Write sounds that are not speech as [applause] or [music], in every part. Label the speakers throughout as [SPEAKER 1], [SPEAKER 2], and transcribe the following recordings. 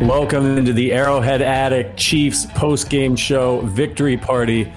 [SPEAKER 1] Welcome into the Arrowhead Addict Chiefs post-game show victory party.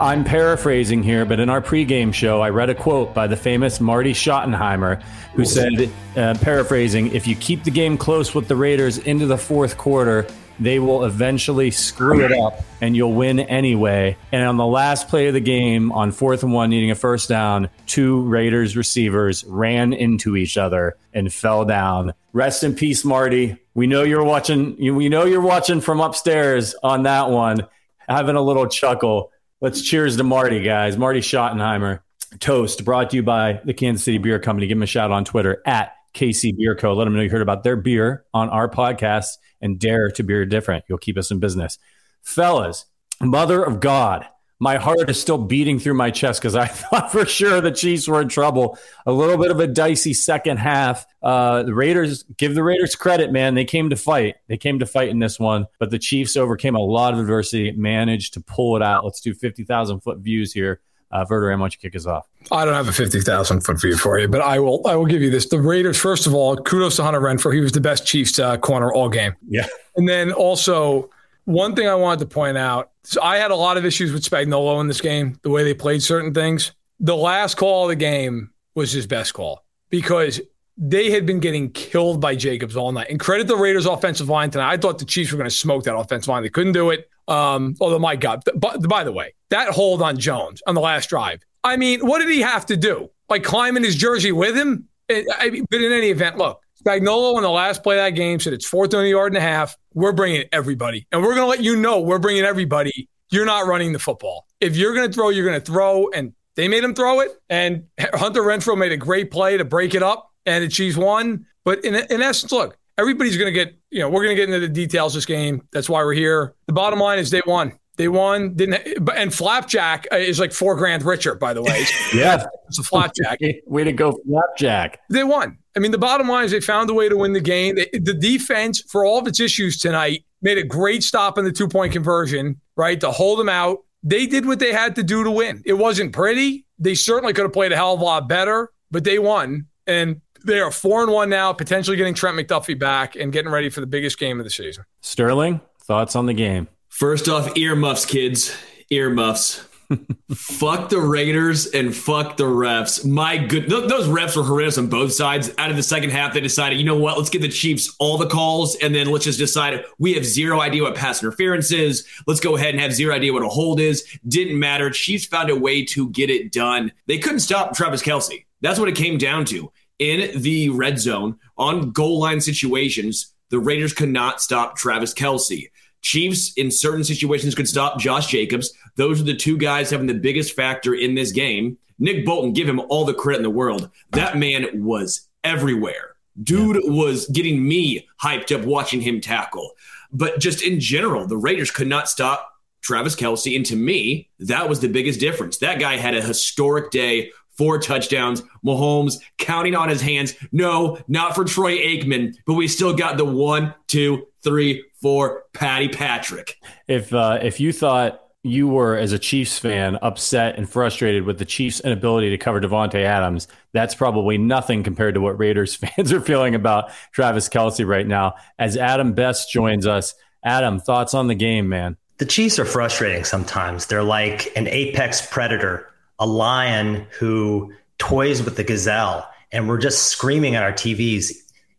[SPEAKER 1] I'm paraphrasing here, but in our pregame show, I read a quote by the famous Marty Schottenheimer, who said, uh, paraphrasing, if you keep the game close with the Raiders into the fourth quarter, they will eventually screw it up and you'll win anyway. And on the last play of the game, on fourth and one, needing a first down, two Raiders receivers ran into each other and fell down. Rest in peace, Marty. We know you're watching. We know you're watching from upstairs on that one, having a little chuckle. Let's cheers to Marty, guys. Marty Schottenheimer. Toast brought to you by the Kansas City Beer Company. Give them a shout on Twitter at KC Beer Co. Let them know you heard about their beer on our podcast and dare to be different. You'll keep us in business. Fellas, mother of God, my heart is still beating through my chest because I [laughs] thought for sure the Chiefs were in trouble. A little bit of a dicey second half. Uh, the Raiders, give the Raiders credit, man. They came to fight. They came to fight in this one, but the Chiefs overcame a lot of adversity, managed to pull it out. Let's do 50,000 foot views here. Uh, Verderame, why don't you kick us off?
[SPEAKER 2] I don't have a 50,000 foot view for you, but I will I will give you this. The Raiders, first of all, kudos to Hunter Renfrow. He was the best Chiefs uh, corner all game.
[SPEAKER 1] Yeah.
[SPEAKER 2] And then also, one thing I wanted to point out so I had a lot of issues with Spagnuolo in this game, the way they played certain things. The last call of the game was his best call because they had been getting killed by Jacobs all night. And credit the Raiders' offensive line tonight. I thought the Chiefs were going to smoke that offensive line. They couldn't do it. Um, although, my God, but by the way, that hold on Jones on the last drive. I mean, what did he have to do? Like climb in his jersey with him? I mean, but in any event, look, Spagnuolo in the last play of that game said it's fourth and a yard and a half. We're bringing everybody. And we're going to let you know we're bringing everybody. You're not running the football. If you're going to throw, you're going to throw. And they made him throw it. And Hunter Renfrow made a great play to break it up. And Chiefs won. But in, in essence, look, everybody's going to get, you know, we're going to get into the details this game. That's why we're here. The bottom line is they won. They won, didn't, and Flapjack uh, is like four grand richer, by the way. [laughs]
[SPEAKER 1] yeah,
[SPEAKER 2] it's a Flapjack. [laughs]
[SPEAKER 1] way to go, Flapjack.
[SPEAKER 2] They won. I mean, the bottom line is they found a way to win the game. The defense, for all of its issues tonight, made a great stop in the two point conversion, right, to hold them out. They did what they had to do to win. It wasn't pretty. They certainly could have played a hell of a lot better, but they won. And they are four and one now, potentially getting Trent McDuffie back and getting ready for the biggest game of the season.
[SPEAKER 1] Sterling, thoughts on the game?
[SPEAKER 3] First off, earmuffs, kids. Earmuffs. [laughs] fuck the Raiders and fuck the refs. My good, those refs were horrendous on both sides. Out of the second half, they decided, you know what? Let's give the Chiefs all the calls, and then let's just decide we have zero idea what pass interference is. Let's go ahead and have zero idea what a hold is. Didn't matter. Chiefs found a way to get it done. They couldn't stop Travis Kelce. That's what it came down to. In the red zone, on goal line situations, the Raiders could not stop Travis Kelce. Chiefs in certain situations could stop Josh Jacobs. Those are the two guys having the biggest factor in this game. Nick Bolton, give him all the credit in the world. That man was everywhere. Dude yeah. was getting me hyped up watching him tackle. But just in general, the Raiders could not stop Travis Kelce. And to me, that was the biggest difference. That guy had a historic day four touchdowns. Mahomes counting on his hands. No, not for Troy Aikman, but we still got the one, two, three, four, Patty Patrick.
[SPEAKER 1] If uh, if you thought you were as a Chiefs fan upset and frustrated with the Chiefs' inability to cover Davante Adams, that's probably nothing compared to what Raiders [laughs] fans are feeling about Travis Kelce right now. As Adam Best joins us, Adam, thoughts on the game, man?
[SPEAKER 4] The Chiefs are frustrating sometimes. They're like an apex predator a lion who toys with the gazelle and we're just screaming at our TVs,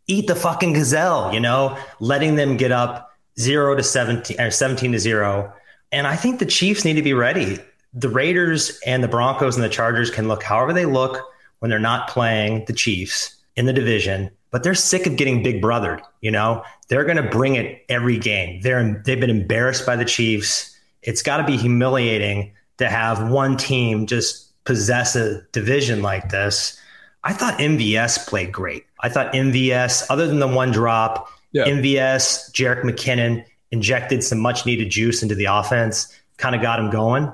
[SPEAKER 4] eat the fucking gazelle, you know, letting them get up zero to 17 or 17 to zero. And I think the Chiefs need to be ready. The Raiders and the Broncos and the Chargers can look however they look when they're not playing the Chiefs in the division, but they're sick of getting big brothered. You know, they're going to bring it every game. They're they've been embarrassed by the Chiefs. It's got to be humiliating to have one team just possess a division like this. I thought MVS played great. I thought MVS, other than the one drop, yeah. MVS, Jerick McKinnon injected some much needed juice into the offense, kind of got him going.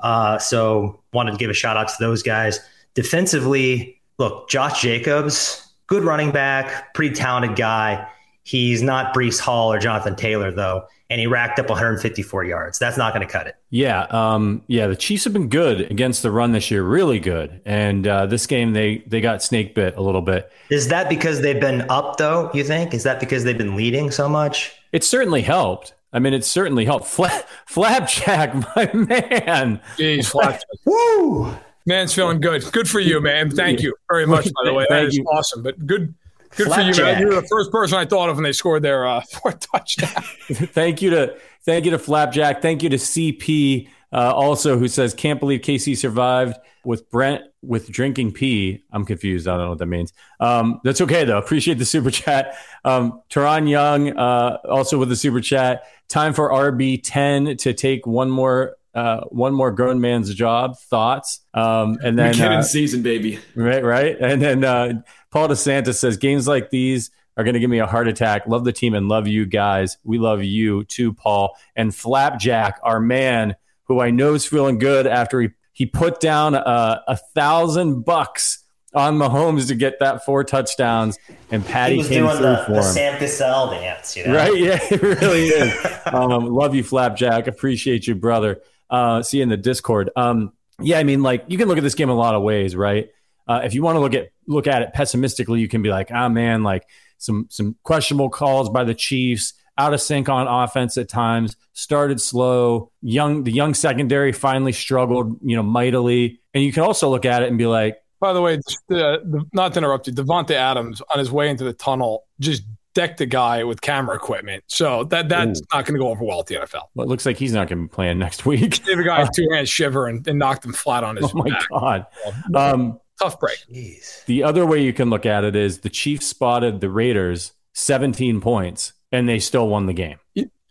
[SPEAKER 4] Uh, so wanted to give a shout out to those guys. Defensively, look, Josh Jacobs, good running back, pretty talented guy. He's not Breece Hall or Jonathan Taylor, though. and he racked up 154 yards. That's not going to cut it.
[SPEAKER 1] Yeah, um, yeah. The Chiefs have been good against the run this year, really good. And uh, this game, they they got snake bit a little bit.
[SPEAKER 4] Is that because they've been up though? You think? Is that because they've been leading so much?
[SPEAKER 1] It certainly helped. I mean, it certainly helped. Fla- Flapjack, [laughs] my man.
[SPEAKER 2] Jeez, Flapjack. [laughs]
[SPEAKER 4] Woo!
[SPEAKER 2] Man's feeling good. Good for you, man. Thank you very much, by the way. [laughs] That
[SPEAKER 1] Thank you.
[SPEAKER 2] awesome. But good good for you, man. You were the first person I thought of when they scored their uh, [laughs] fourth touchdown. [laughs]
[SPEAKER 1] thank you to thank you to Flapjack. Thank you to CP uh, also who says can't believe KC survived with Brent with drinking pee. I'm confused. I don't know what that means. Um, that's okay though. Appreciate the super chat. Um, Teron Young uh, also with the super chat. Time for RB ten to take one more. Uh, one more grown man's job. Thoughts, um, and then
[SPEAKER 3] McKinnon
[SPEAKER 1] uh,
[SPEAKER 3] season, baby.
[SPEAKER 1] Right, right. And then uh, Paul DeSantis says games like these are going to give me a heart attack. Love the team and love you guys. We love you too, Paul. And Flapjack, our man, who I know is feeling good after he, he put down a, a thousand bucks on Mahomes to get that four touchdowns, and Patty
[SPEAKER 4] He was
[SPEAKER 1] came
[SPEAKER 4] doing
[SPEAKER 1] through
[SPEAKER 4] the,
[SPEAKER 1] for
[SPEAKER 4] the
[SPEAKER 1] him.
[SPEAKER 4] Sam Cassell dance, you know?
[SPEAKER 1] Right? [laughs] Yeah, it really is. um, love you, Flapjack. Appreciate you, brother. Uh, see in the Discord. Um, yeah, I mean, like you can look at this game a lot of ways, right? Uh, if you want to look at look at it pessimistically, you can be like, ah, man, like some some questionable calls by the Chiefs, out of sync on offense at times, started slow. Young, the young secondary finally struggled, you know, mightily. And you can also look at it and be like,
[SPEAKER 2] By the way, the, not to interrupt you, Davante Adams on his way into the tunnel just decked a guy with camera equipment. So that that's not going to go over well at the NFL.
[SPEAKER 1] well, it looks like he's not going to be playing next [laughs] week.
[SPEAKER 2] Gave a guy a [laughs] two hands shiver and, and knocked him flat on his
[SPEAKER 1] oh my
[SPEAKER 2] back.
[SPEAKER 1] god. Um,
[SPEAKER 2] Tough break.
[SPEAKER 4] Jeez.
[SPEAKER 1] The other way you can look at it is the Chiefs spotted the Raiders 17 points and they still won the game.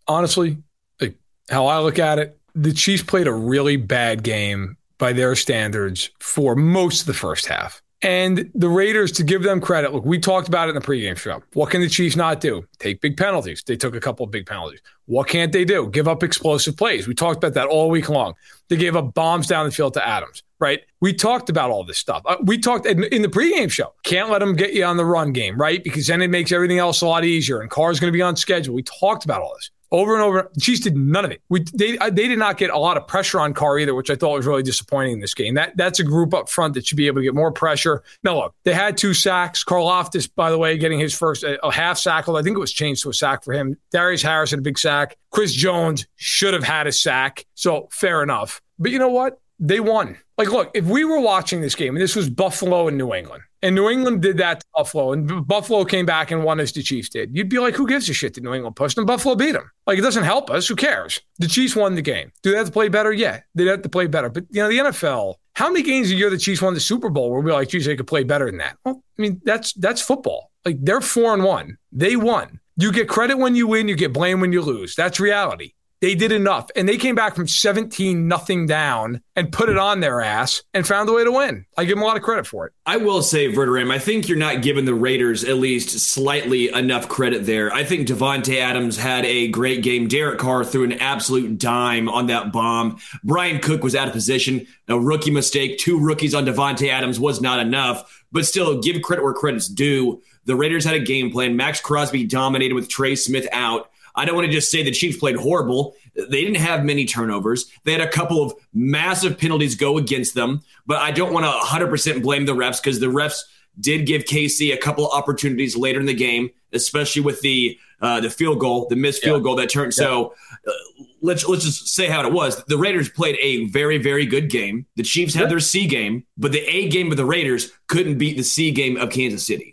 [SPEAKER 2] honestly, like how I look at it, the Chiefs played a really bad game by their standards for most of the first half. And the Raiders, to give them credit, look, we talked about it in the pregame show. What can the Chiefs not do? Take big penalties. They took a couple of big penalties. What can't they do? Give up explosive plays. We talked about that all week long. They gave up bombs down the field to Adams, right? We talked about all this stuff. Uh, we talked in, in the pregame show. Can't let them get you on the run game, right? Because then it makes everything else a lot easier. And Carr's going to be on schedule. We talked about all this over and over. The Chiefs did none of it. We they they did not get a lot of pressure on Carr either, which I thought was really disappointing in this game. That that's a group up front that should be able to get more pressure. Now look, they had two sacks. Karlaftis, by the way, getting his first a, a half sack. I think it was changed to a sack for him. Darius Harris had a big sack. Chris Jones should have had a sack. So fair enough. But you know what? They won. Like, look, if we were watching this game and this was Buffalo and New England, and New England did that to Buffalo, and Buffalo came back and won as the Chiefs did, you'd be like, who gives a shit that New England pushed them? Buffalo beat them. Like, it doesn't help us. Who cares? The Chiefs won the game. Do they have to play better? Yeah, they have to play better. But, you know, the NFL, how many games a year the Chiefs won the Super Bowl where we're like, geez, they could play better than that? Well, I mean, that's that's football. Like, they're four and one. They won. You get credit when you win, you get blame when you lose. That's reality. They did enough. And they came back from 17 nothing down and put it on their ass and found a way to win. I give them a lot of credit for it.
[SPEAKER 3] I will say, Verderame, I think you're not giving the Raiders at least slightly enough credit there. I think Davante Adams had a great game. Derek Carr threw an absolute dime on that bomb. Bryan Cook was out of position. A rookie mistake. Two rookies on Davante Adams was not enough. But still, give credit where credit's due. The Raiders had a game plan. Maxx Crosby dominated with Trey Smith out. I don't want to just say the Chiefs played horrible. They didn't have many turnovers. They had a couple of massive penalties go against them, but I don't want to 100% blame the refs because the refs did give KC a couple of opportunities later in the game, especially with the uh, the field goal, the missed field
[SPEAKER 2] Yeah.
[SPEAKER 3] goal that turned. So uh, let's let's just say how it was. The Raiders played a very very good game. The Chiefs had
[SPEAKER 2] Yeah.
[SPEAKER 3] their C game, but the A game of the Raiders couldn't beat the C game of Kansas City.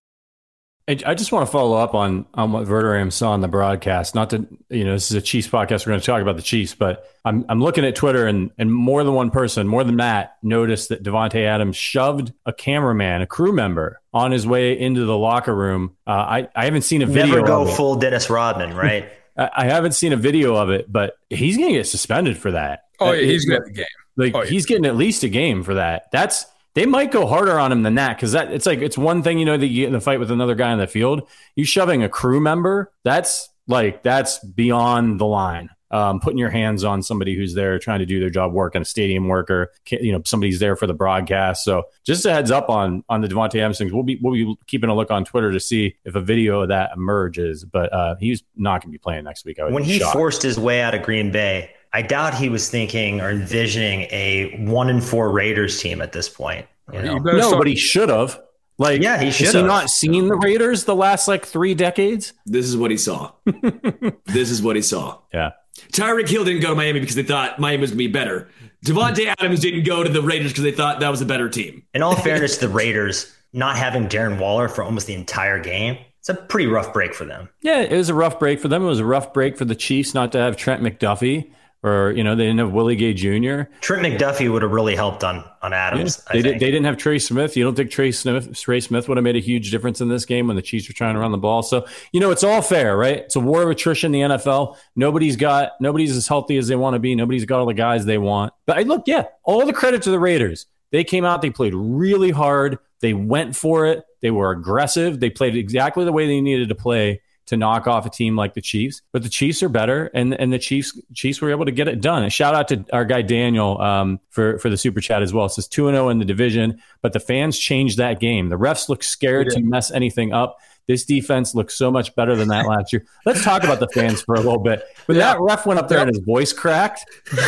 [SPEAKER 1] I just want to follow up on on what Verderame saw on the broadcast. Not to you know, this is a Chiefs podcast. We're going to talk about the Chiefs, but I'm I'm looking at Twitter and and more than one person, more than Matt, noticed that Davante Adams shoved a cameraman, a crew member, on his way into the locker room. Uh, I I haven't seen a video.
[SPEAKER 4] Never go full Dennis Rodman, right? [laughs]
[SPEAKER 1] I haven't seen a video of it, but he's going to get suspended for that.
[SPEAKER 2] Oh, yeah, he's getting a game.
[SPEAKER 1] Like
[SPEAKER 2] oh, yeah.
[SPEAKER 1] he's getting at least a game for that. That's they might go harder on him than that because that it's like it's one thing you know that you get in the fight with another guy on the field. You shoving a crew member, that's like that's beyond the line. Um, putting your hands on somebody who's there trying to do their job, work and a stadium worker, you know, somebody's there for the broadcast. So just a heads up on on the Davante Adams things. We'll be we'll be keeping a look on Twitter to see if a video of that emerges. But uh, he's not going to be playing next week.
[SPEAKER 4] when he shocked. forced his way out of Green Bay, I doubt he was thinking or envisioning a one in four Raiders team at this point. You know?
[SPEAKER 1] no, start- but he should have. Like,
[SPEAKER 4] yeah, he should.
[SPEAKER 1] Has he not seen the Raiders the last like three decades?
[SPEAKER 3] This is what he saw. [laughs] this is what he saw.
[SPEAKER 1] Yeah.
[SPEAKER 3] Tyreek Hill didn't go to Miami because they thought Miami was going to be better. Davante Adams didn't go to the Raiders because they thought that was a better team.
[SPEAKER 4] In all fairness to the Raiders, not having Darren Waller for almost the entire game, it's a pretty rough break for them.
[SPEAKER 1] Yeah, it was a rough break for them. It was a rough break for the Chiefs not to have Trent McDuffie or you know they didn't have Willie Gay Jr.
[SPEAKER 4] Trent McDuffie would have really helped on on Adams.
[SPEAKER 1] Yeah, they, did, they didn't have Trey Smith. You don't think Trey Smith Trey Smith would have made a huge difference in this game when the Chiefs were trying to run the ball? So you know it's all fair, right? It's a war of attrition in the NFL. Nobody's got nobody's as healthy as they want to be. Nobody's got all the guys they want. But I look, yeah, all the credit to the Raiders. They came out. They played really hard. They went for it. They were aggressive. They played exactly the way they needed to play to knock off a team like the Chiefs. But the Chiefs are better, and and the Chiefs Chiefs were able to get it done. And shout out to our guy Daniel um, for for the super chat as well. It says two and zero oh in the division, but the fans changed that game. The refs look scared to mess anything up. This defense looks so much better than that last year. Let's talk about the fans for a little bit. But yeah. that ref went up there and his voice cracked.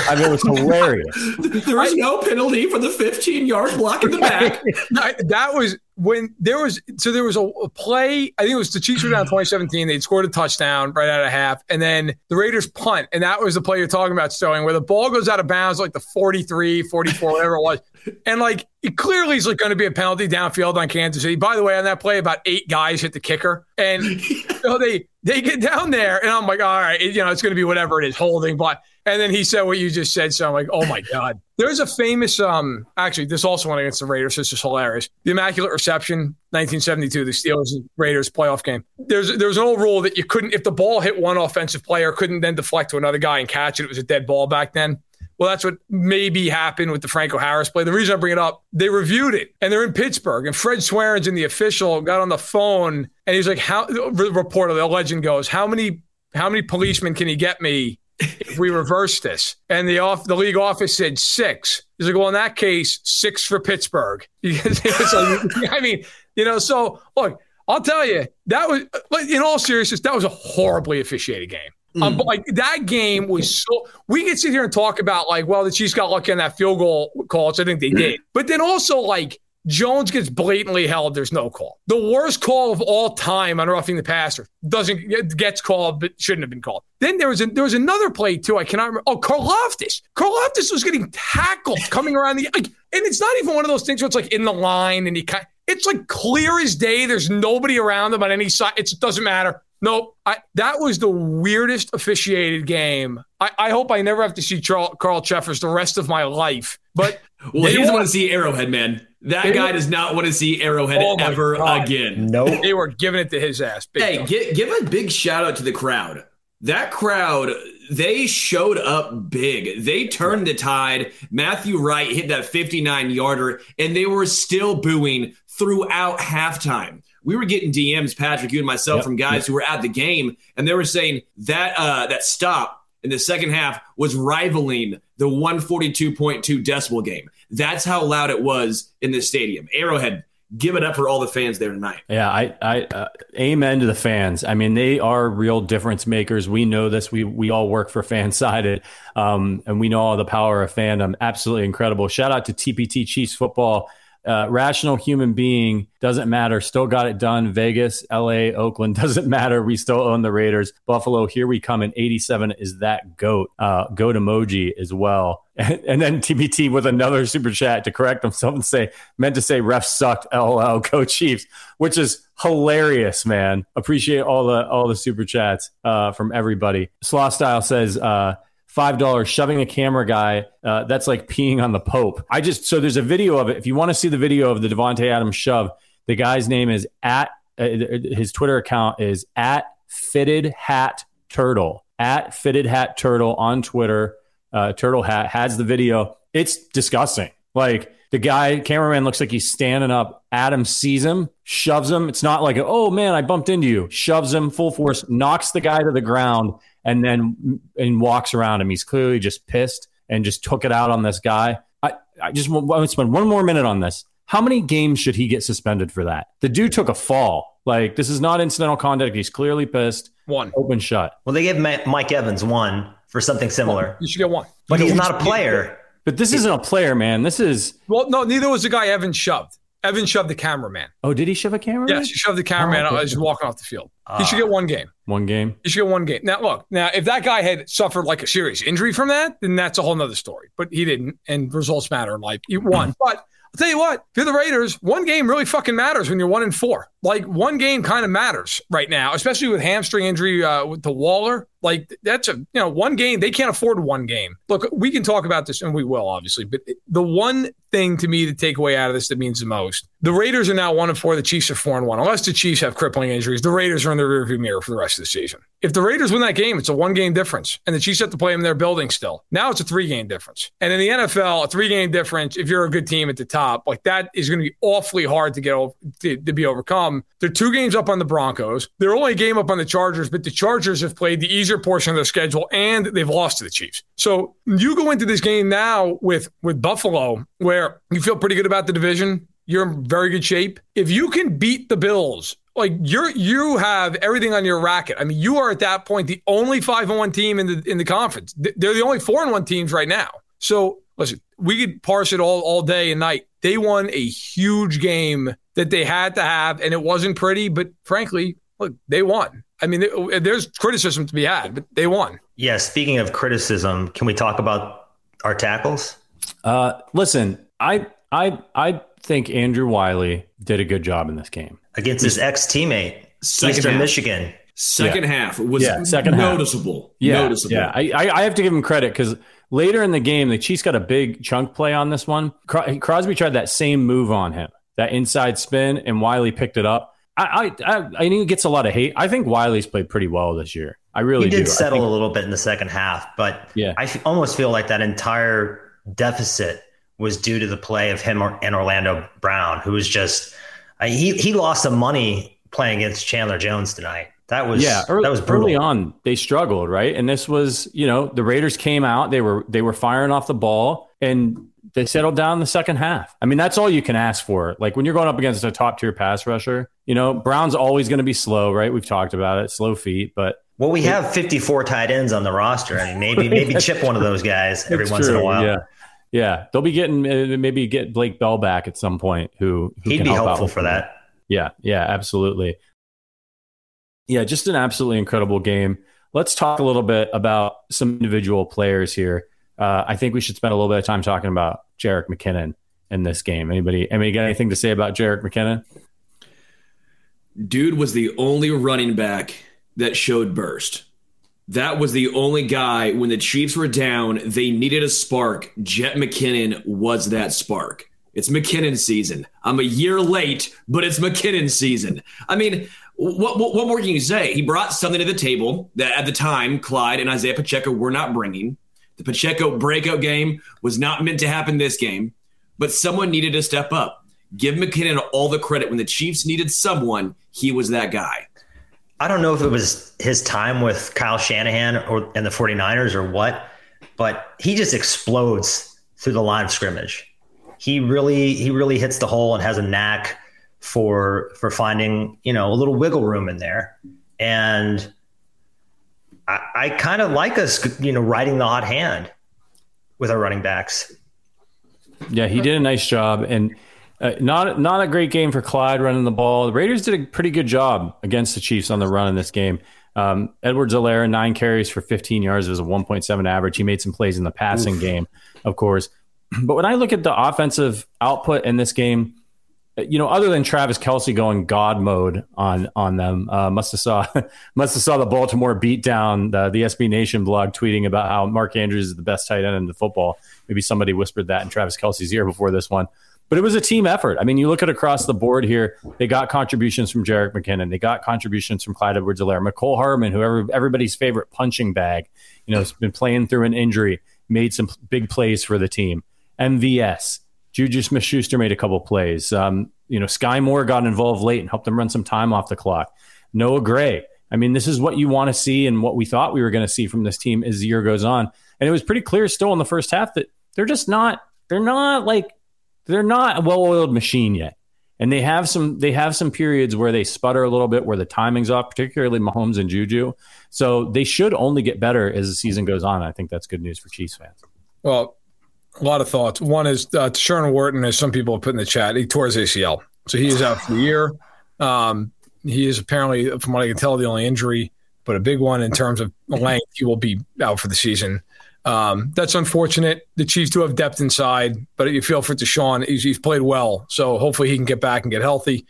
[SPEAKER 1] I mean, it was hilarious. [laughs]
[SPEAKER 3] There was no penalty for the 15 yard block in the back. [laughs]
[SPEAKER 2] that was when there was so there was a, a, play. I think it was the Chiefs were down 2017. They'd scored a touchdown right out of half, and then the Raiders punt, and that was the play you're talking about, Sterling, where the ball goes out of bounds like the 43, 44, whatever it was, and like it clearly is like going to be a penalty downfield on Kansas City. By the way, on that play, about eight guys hit the kicker, and [laughs] know, they they get down there, and I'm like, all right, you know, it's going to be whatever it is, holding, but. And then he said what you just said. So I'm like, oh my God. There's a famous, um, actually, this also went against the Raiders. This is hilarious. The Immaculate Reception, 1972, the Steelers Raiders playoff game. There's there's an old rule that you couldn't, if the ball hit one offensive player, couldn't then deflect to another guy and catch it. It was a dead ball back then. Well, that's what maybe happened with the Franco Harris play. The reason I bring it up, they reviewed it and they're in Pittsburgh. And Fred Swearingen, the official, got on the phone and he's like, "How?" The reporter, the legend goes, "How many? How many policemen can he get me if we reverse this. And the off the league office said six. He's like, well, in that case, six for Pittsburgh. [laughs] I mean, you know, so look, I'll tell you, that was, in all seriousness, that was a horribly officiated game. Mm. Um, but like that game was so. We could sit here and talk about like, well, the Chiefs got lucky on that field goal call, which I think they did. But then also like Jones gets blatantly held. There's no call. The worst call of all time on roughing the passer doesn't gets called, but shouldn't have been called. Then there was a, there was another play too. I cannot remember. Oh, Karlaftis. Karlaftis was getting tackled [laughs] coming around the like, and it's not even one of those things where it's like in the line and he kind. It's like clear as day. There's nobody around him on any side. It doesn't matter. Nope. I, that was the weirdest officiated game. I, I hope I never have to see Carl, Carl Cheffers the rest of my life. But [laughs]
[SPEAKER 3] well, he doesn't want to see Arrowhead, man. That guy does not want to see Arrowhead oh ever God. again.
[SPEAKER 2] No, nope. they were giving it to his ass.
[SPEAKER 3] hey, give, give a big shout out to the crowd. That crowd, they showed up big. They turned the tide. Matthew Wright hit that 59 yarder, and they were still booing throughout halftime. We were getting DMs, Patrick, you and myself, yep. from guys yep. who were at the game, and they were saying that uh, that stop in the second half was rivaling the 142.2 decibel game. That's how loud it was in the stadium. Arrowhead, give it up for all the fans there tonight.
[SPEAKER 1] Yeah, I, I uh, amen to the fans. I mean, they are real difference makers. We know this. We we all work for Fansided, um, and we know all the power of fandom. Absolutely incredible. Shout out to TPT Chiefs football. Uh, rational human being doesn't matter. Still got it done. Vegas, LA, Oakland [laughs] doesn't matter. We still own the Raiders. Buffalo, here we come. In 87 is that goat. Uh, goat emoji as well. [laughs] And, and then TBT with another super chat to correct himself and say, meant to say refs sucked. LOL. Go Chiefs, which is hilarious, man. Appreciate all the all the super chats uh, from everybody. Slaw Style says, uh, five dollars shoving a camera guy uh, that's like peeing on the pope. I just so there's a video of it. If you want to see the video of the Davante Adams shove the guy's name is at uh, his twitter account is at fitted hat turtle. At fitted hat turtle on twitter uh, turtle hat has the video. It's disgusting. Like the guy cameraman looks like he's standing up. Adam sees him shoves him. It's not like oh man i bumped into you. Shoves him full force knocks the guy to the ground and then and walks around him. He's clearly just pissed and just took it out on this guy. I, I just want to spend one more minute on this. How many games should he get suspended for that? The dude took a fall. Like this is not incidental conduct. He's clearly pissed.
[SPEAKER 2] One
[SPEAKER 1] open shut.
[SPEAKER 4] Well, they gave Mike Evans one for something similar.
[SPEAKER 2] You should get one.
[SPEAKER 4] But he's not a player.
[SPEAKER 1] But this isn't a player, man. This is
[SPEAKER 2] well, no. Neither was the guy Evans shoved. Evan shoved the cameraman.
[SPEAKER 1] Oh, did he shove a cameraman?
[SPEAKER 2] Yes, he shoved the cameraman oh, okay. as he's walking off the field. Uh, he should get one game.
[SPEAKER 1] One game.
[SPEAKER 2] He should get one game. Now, look, now if that guy had suffered like a serious injury from that, then that's a whole nother story. But he didn't, and results matter in life. He won. [clears throat] but I'll tell you what, if you're the Raiders, one game really fucking matters when you're one and four. Like one game kind of matters right now, especially with hamstring injury uh, with the Waller. Like that's a you know one game they can't afford one game. Look, we can talk about this and we will obviously, but the one thing to me to take away out of this that means the most: the Raiders are now one and four. The Chiefs are four and one. Unless the Chiefs have crippling injuries, the Raiders are in the rearview mirror for the rest of the season. If the Raiders win that game, it's a one game difference, and the Chiefs have to play them in their building still. Now it's a three game difference, and in the NFL, a three game difference. If you're a good team at the top, like that is going to be awfully hard to get to, to be overcome. Um, they're two games up on the Broncos. They're only a game up on the Chargers, but the Chargers have played the easier portion of their schedule and they've lost to the Chiefs. So you go into this game now with with Buffalo, where you feel pretty good about the division. You're in very good shape. If you can beat the Bills like you're you have everything on your racket. I mean, you are at that point the only five and one team in the in the conference. They're the only four and one teams right now. So listen, we could parse it all all day and night. They won a huge game that they had to have, and it wasn't pretty, but frankly, look, they won. I mean, there's criticism to be had, but they won.
[SPEAKER 4] Yeah. Speaking of criticism, can we talk about our tackles?
[SPEAKER 1] Uh, listen, I I I think Andrew Wylie did a good job in this game
[SPEAKER 4] against his ex teammate, Eastern half. Michigan.
[SPEAKER 3] Second yeah. half was yeah, second noticeable. Half.
[SPEAKER 1] Yeah,
[SPEAKER 3] noticeable.
[SPEAKER 1] Yeah, I, I have to give him credit because later in the game, the Chiefs got a big chunk play on this one. Crosby tried that same move on him, that inside spin, and Wylie picked it up. I I I, I it gets a lot of hate. I think Wylie's played pretty well this year. I really
[SPEAKER 4] he did
[SPEAKER 1] do.
[SPEAKER 4] settle
[SPEAKER 1] think,
[SPEAKER 4] a little bit in the second half, but yeah, I f- almost feel like that entire deficit was due to the play of him and Orlando Brown, who was just uh, he he lost some money playing against Chandler Jones tonight. That was yeah. Early, that was brutal.
[SPEAKER 1] early on. They struggled, right? And this was you know the Raiders came out. They were they were firing off the ball and they settled down the second half. I mean, that's all you can ask for. Like when you're going up against a top tier pass rusher, you know, Brown's always going to be slow, right? We've talked about it, slow feet, but
[SPEAKER 4] well, we have 54 tight ends on the roster. I mean, maybe [laughs] maybe chip one of those guys every once
[SPEAKER 1] true,
[SPEAKER 4] in a while.
[SPEAKER 1] Yeah. Yeah, they'll be getting uh, maybe get Blake Bell back at some point. Who, who
[SPEAKER 4] he'd be helpful for that.
[SPEAKER 1] Yeah, yeah, absolutely. Yeah, just an absolutely incredible game. Let's talk a little bit about some individual players here. Uh, I think we should spend a little bit of time talking about Jerick McKinnon in this game. Anybody, anybody got anything to say about Jerick McKinnon?
[SPEAKER 3] Dude was the only running back that showed burst. That was the only guy when the Chiefs were down, they needed a spark. Jet McKinnon was that spark. It's McKinnon season. I'm a year late, but it's McKinnon season. I mean, what, what, what more can you say? He brought something to the table that at the time Clyde and Isaiah Pacheco were not bringing. The Pacheco breakout game was not meant to happen this game, but someone needed to step up. Give McKinnon all the credit. When the Chiefs needed someone, he was that guy.
[SPEAKER 4] I don't know if it was his time with Kyle Shanahan or and the 49ers or what, but he just explodes through the line of scrimmage. He really he really hits the hole and has a knack for for finding, you know, a little wiggle room in there. And I, I kind of like us, you know, riding the hot hand with our running backs.
[SPEAKER 1] Yeah, he did a nice job and Uh, not not a great game for Clyde running the ball. The Raiders did a pretty good job against the Chiefs on the run in this game. Um, Edwards-Helaire, nine carries for 15 yards. It was a 1.7 average. He made some plays in the passing Oof. game, of course. [clears throat] But when I look at the offensive output in this game, you know, other than Travis Kelce going God mode on on them, uh, must have saw [laughs] must have saw the Baltimore beatdown. The, the SB Nation blog tweeting about how Mark Andrews is the best tight end in the football. Maybe somebody whispered that in Travis Kelce's ear before this one. But it was a team effort. I mean, you look at across the board here, they got contributions from Jerick McKinnon. They got contributions from Clyde Edwards-Helaire. Mecole Hardman, who everybody's favorite punching bag, you know, has been playing through an injury, made some big plays for the team. MVS, Juju Smith Schuster made a couple plays. Um, you know, Sky Moore got involved late and helped them run some time off the clock. Noah Gray. I mean, this is what you want to see and what we thought we were going to see from this team as the year goes on. And it was pretty clear still in the first half that they're just not, they're not like they're not a well-oiled machine yet. And they have some they have some periods where they sputter a little bit, where the timing's off, particularly Mahomes and Juju. So they should only get better as the season goes on. I think that's good news for Chiefs fans.
[SPEAKER 2] Well, a lot of thoughts. One is uh, Tershawn Wharton, as some people have put in the chat, he tore his ACL, so he is out for the year. Um, he is apparently, from what I can tell, the only injury, but a big one in terms of length. He will be out for the season. Um, that's unfortunate. The Chiefs do have depth inside, but you feel for Tershawn. He's, he's played well, so hopefully he can get back and get healthy.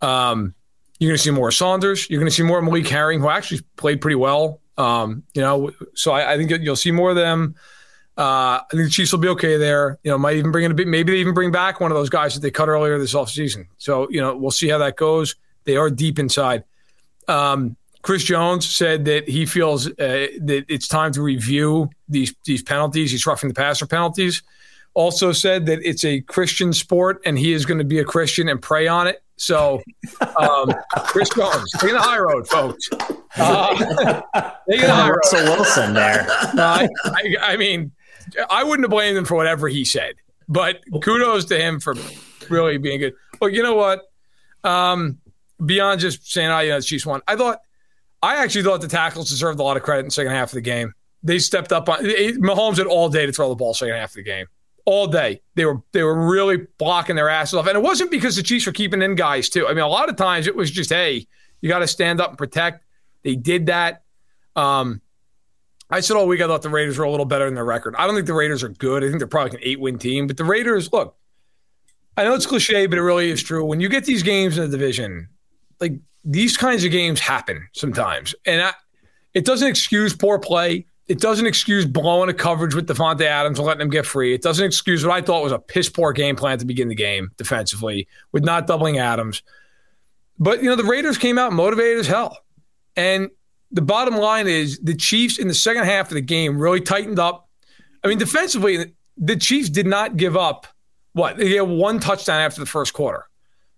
[SPEAKER 2] Um, you're going to see more Saunders. You're going to see more Malik Herring, who actually played pretty well. Um, you know, so I, I, think you'll see more of them. Uh, I think the Chiefs will be okay there. You know, might even bring in a bit. Maybe they even bring back one of those guys that they cut earlier this offseason. So you know, we'll see how that goes. They are deep inside. Um, Chris Jones said that he feels uh, that it's time to review these these penalties, these roughing the passer penalties. Also said that it's a Christian sport and he is going to be a Christian and pray on it. So, um, Chris Jones, taking the high road, folks. [laughs] Uh,
[SPEAKER 4] taking the high road. Russell Wilson there.
[SPEAKER 2] Uh, I, I mean, I wouldn't have blamed him for whatever he said, but kudos to him for really being good. Well, you know what? Um, beyond just saying, "Oh, you know, the Chiefs won," I thought I actually thought the tackles deserved a lot of credit in the second half of the game. They stepped up on Mahomes had all day to throw the ball second half of the game. All day. They were they were really blocking their asses off. And it wasn't because the Chiefs were keeping in guys too. I mean, a lot of times it was just, hey, you got to stand up and protect. They did that. Um, I said all week I thought the Raiders were a little better than their record. I don't think the Raiders are good. I think they're probably an eight win team. But the Raiders, look, I know it's cliche, but it really is true. When you get these games in the division, like these kinds of games happen sometimes, and I, it doesn't excuse poor play. It doesn't excuse blowing a coverage with Davante Adams and letting them get free. It doesn't excuse what I thought was a piss poor game plan to begin the game defensively with not doubling Adams. But you know the Raiders came out motivated as hell, and the bottom line is the Chiefs in the second half of the game really tightened up. I mean, defensively, the Chiefs did not give up. What they had one touchdown after the first quarter.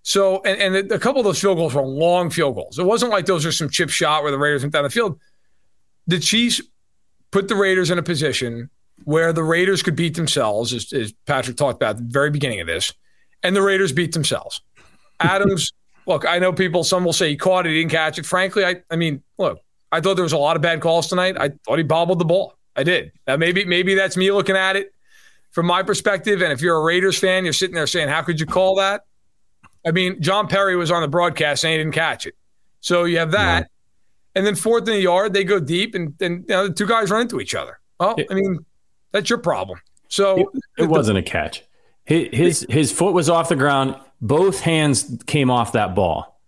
[SPEAKER 2] So, and, and a couple of those field goals were long field goals. It wasn't like those are some chip shot where the Raiders went down the field. The Chiefs put the Raiders in a position where the Raiders could beat themselves, as, as Patrick talked about at the very beginning of this, and the Raiders beat themselves. [laughs] Adams, look, I know people, some will say he caught it, he didn't catch it. Frankly, I, I mean, look, I thought there was a lot of bad calls tonight. I thought he bobbled the ball. I did. Now, maybe, maybe that's me looking at it from my perspective. And if you're a Raiders fan, you're sitting there saying, how could you call that? I mean, John Parry was on the broadcast saying he didn't catch it. So you have that. Yeah. And then fourth in the yard, they go deep, and then you know, the two guys run into each other. Oh, I mean, that's your problem. So
[SPEAKER 1] it, it wasn't a catch. His, his his foot was off the ground. Both hands came off that ball.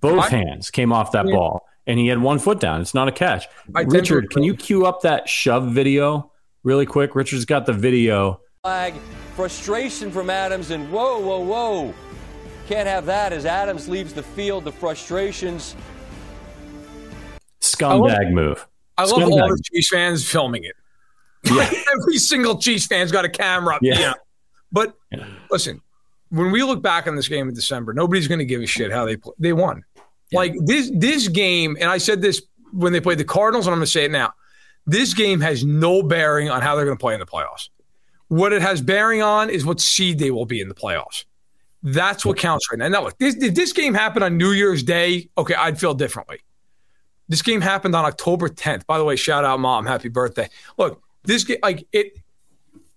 [SPEAKER 1] Both I, hands came off that yeah. ball, and he had one foot down. It's not a catch. I Richard, can you cue up that shove video really quick? Richard's got the video.
[SPEAKER 5] Flag, frustration from Adams, and whoa, whoa, whoa. Can't have that as Adams leaves the field. The frustrations.
[SPEAKER 1] Scumbag love, move.
[SPEAKER 2] I love Scumbag. all the Chiefs fans filming it. Yeah. [laughs] Every single Chiefs fan's got a camera. Yeah. yeah. But yeah. listen, when we look back on this game in December, nobody's going to give a shit how they play. They won. Like this this game, and I said this when they played the Cardinals, and I'm going to say it now. This game has no bearing on how they're going to play in the playoffs. What it has bearing on is what seed they will be in the playoffs. That's what counts right now. Now, look, this, did this game happen on New Year's Day? Okay, I'd feel differently. This game happened on October 10th. By the way, shout out, mom, happy birthday. Look, this game, like it,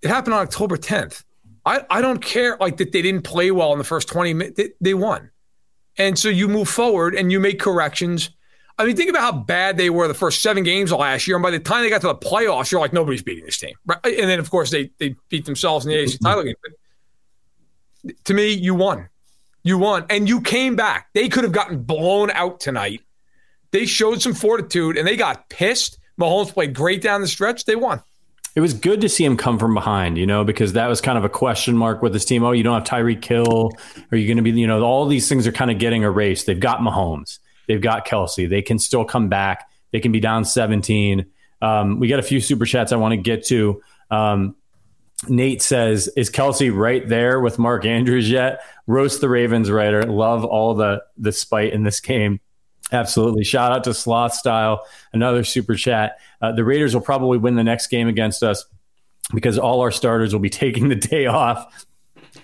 [SPEAKER 2] it happened on October 10th. I, I don't care like that they didn't play well in the first 20 minutes. They, they won. And so you move forward and you make corrections. I mean, think about how bad they were the first seven games of last year. And by the time they got to the playoffs, you're like, nobody's beating this team. Right? And then, of course, they, they beat themselves in the AFC title game. But to me, you won. You won. And you came back. They could have gotten blown out tonight. They showed some fortitude and they got pissed. Mahomes played great down the stretch. They won
[SPEAKER 1] it was good to see him come from behind, you know, because that was kind of a question mark with this team. Oh, you don't have Tyreek Hill. Are you going to be, you know, all these things are kind of getting erased. They've got Mahomes. They've got Kelce. They can still come back. They can be down 17. Um, we got a few super chats I want to get to. Um, Nate says, "Is Kelce right there with Mark Andrews yet?" Roast the Ravens writer. Love all the the spite in this game. Absolutely. Shout out to Sloth Style, another super chat. Uh, the Raiders will probably win the next game against us because all our starters will be [laughs] taking the day off.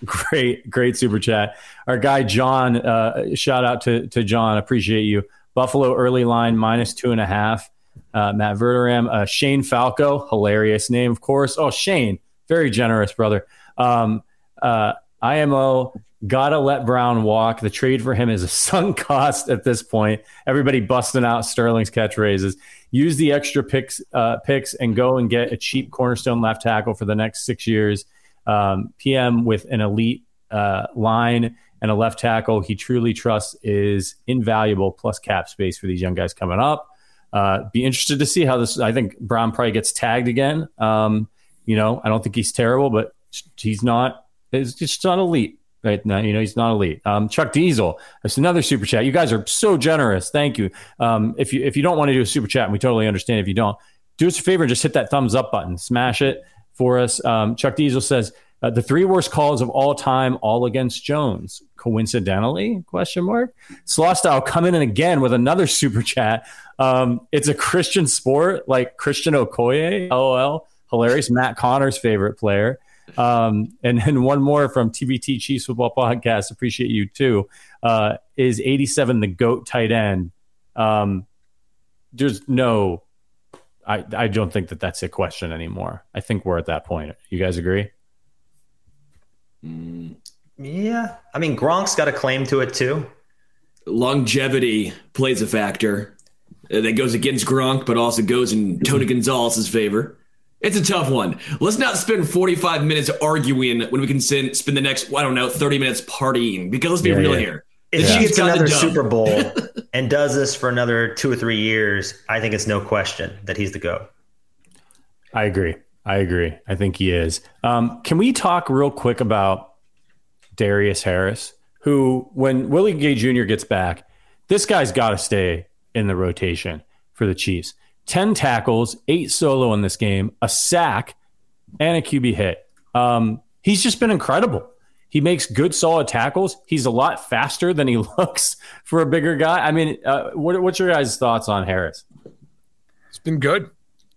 [SPEAKER 1] Great, great super chat. Our guy John, uh, shout out to to John. Appreciate you. Buffalo early line minus two and a half. Uh, Matt Verderame, uh, Shane Falco, hilarious name, of course. Oh, Shane, very generous brother. Um, uh, IMO Gotta let Brown walk. The trade for him is a [laughs] sunk cost at this point. Everybody busting out Sterling's catchphrases. Use the extra picks, uh, picks and go and get a cheap cornerstone left tackle for the next six years. Um, PM with an elite uh, line and a left tackle he truly trusts is invaluable, plus cap space for these young guys coming up. Uh, be interested to see how this. I think Brown probably gets tagged again. Um, you know, I don't think he's terrible, but he's not. He's just not elite right now. You know, he's not elite. Um, Chuck Diesel, that's another super chat. You guys are so generous. Thank you. Um, if you if you don't want to do a super chat, we totally understand if you don't. Do us a favor and just hit that thumbs up button. Smash it for us. Um, Chuck Diesel says uh, the three worst calls of all time, all against Jones. Coincidentally? Question mark. Slaw style coming in again with another super chat. Um, it's a Christian sport like Christian Okoye. LOL. Hilarious. Matt Connor's favorite player. Um, and then one more from TBT Chiefs Football Podcast. Appreciate you too. Uh, is 87 the GOAT tight end? Um, there's no, I, I don't think that that's a question anymore. I think we're at that point. You guys agree?
[SPEAKER 4] Mm, yeah. I mean, Gronk's got a claim to it too.
[SPEAKER 3] Longevity plays a factor uh, that goes against Gronk, but also goes in Tony Gonzalez's favor. It's a tough one. Let's not spend 45 minutes arguing when we can spend the next, I don't know, 30 minutes partying. Because let's be yeah, real yeah. here.
[SPEAKER 4] If he gets another Super Bowl [laughs] and does this for another two or three years, I think it's no question that he's the GOAT.
[SPEAKER 1] I agree. I agree. I think he is. Um, can we talk real quick about Darius Harris, who, when Willie Gay Jr. gets back, this guy's got to stay in the rotation for the Chiefs. 10 tackles, eight solo in this game, a sack, and a QB hit. Um, he's just been incredible. He makes good, solid tackles. He's a lot faster than he [laughs] looks for a bigger guy. I mean, uh, what, what's your guys' thoughts on Harris?
[SPEAKER 2] It's been good.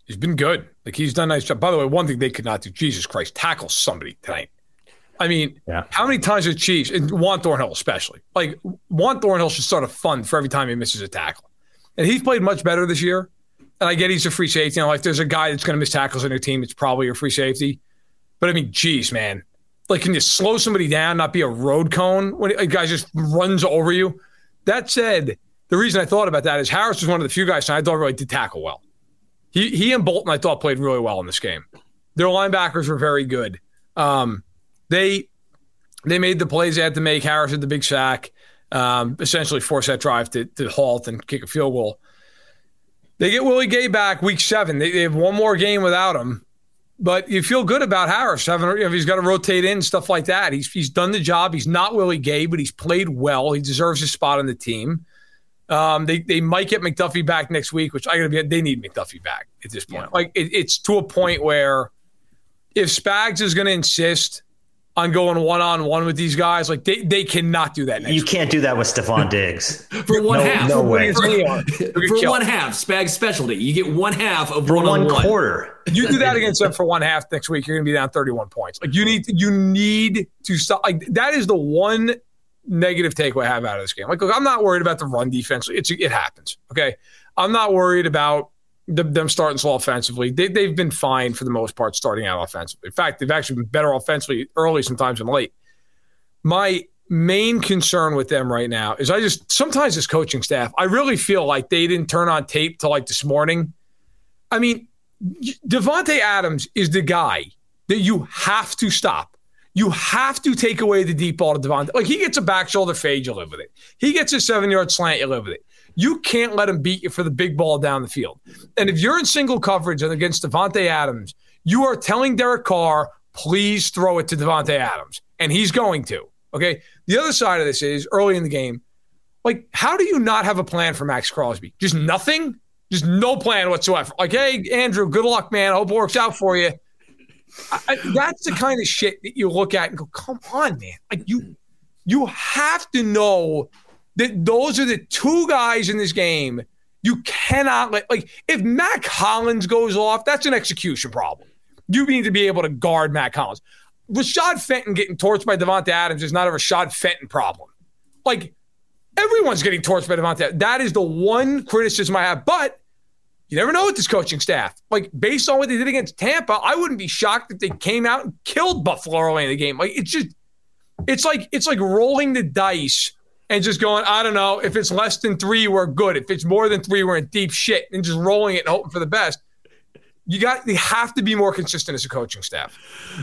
[SPEAKER 2] He's been good. Like he's done a nice job. By the way, one thing they could not do, Jesus Christ, tackle somebody tonight. I mean, yeah. how many times the Chiefs and Juan Thornhill especially, like Juan Thornhill should start a fund for every time he misses a tackle, and he's played much better this year and I get he's a free safety. You know, like there's a guy that's going to miss tackles on your team, it's probably a free safety. But I mean, geez, man, like can you slow somebody down, not be a road cone when a guy just runs over you? That said, the reason I thought about that is Harris was one of the few guys I thought really did tackle well. He he and Bolton I thought played really well in this game. Their linebackers were very good. Um, they they made the plays they had to make. Harris had the big sack, um, essentially force that drive to, to halt and kick a field goal. They get Willie Gay back week seven. They, they have one more game without him. But you feel good about Harris having, he's got to rotate in stuff like that. He's he's done the job. He's not Willie Gay, but he's played well. He deserves his spot on the team. Um, they they might get McDuffie back next week, which I gotta be. They need McDuffie back at this point. Yeah. Like it, it's to a point where if Spags is going to insist on going one on one with these guys. Like they, they cannot do that.
[SPEAKER 4] you can't do that with Stefon Diggs [laughs]
[SPEAKER 3] for one
[SPEAKER 4] no,
[SPEAKER 3] half.
[SPEAKER 4] No way.
[SPEAKER 3] For, for one half, Spag specialty. You get one half of one,
[SPEAKER 4] one quarter.
[SPEAKER 2] You do that against them for one half next week. You're going to be down 31 points. Like you need you need to stop. Like that is the one negative takeaway I have out of this game. Like look, I'm not worried about the run defense. It's it happens. Okay, I'm not worried about them starting slow offensively. They, they've been fine for the most part starting out offensively. In fact, they've actually been better offensively early sometimes than late. My main concern with them right now is I just sometimes this coaching staff, I really feel like they didn't turn on tape till like this morning. I mean, Davante Adams is the guy that you have to stop. You have to take away the deep ball to Davante. Like he gets a back shoulder fade, you live with it. He gets a seven yard slant, you live with it. You can't let him beat you for the big ball down the field. And if you're in single coverage and against Davante Adams, you are telling Derek Carr, please throw it to Davante Adams. And he's going to. Okay. The other side of this is early in the game, like, how do you not have a plan for Maxx Crosby? Just nothing? Just no plan whatsoever. Like, hey, Andrew, good luck, man. I hope it works out for you. I, that's the kind of shit that you look at and go, come on, man. Like you, you have to know that those are the two guys in this game. You cannot let like if Mack Hollins goes off, that's an execution problem. You need to be able to guard Mack Hollins. Rashad Fenton getting torched by Davante Adams is not a Rashad Fenton problem. Like everyone's getting torched by Davante. That is the one criticism I have. But you never know with this coaching staff. Like based on what they did against Tampa, I wouldn't be shocked if they came out and killed Buffalo early in the game. Like it's just, it's like it's like rolling the dice and just going. I don't know if it's less than three, we're good. If it's more than three, we're in deep shit, and just rolling it and hoping for the best you got they have to be more consistent as a coaching staff.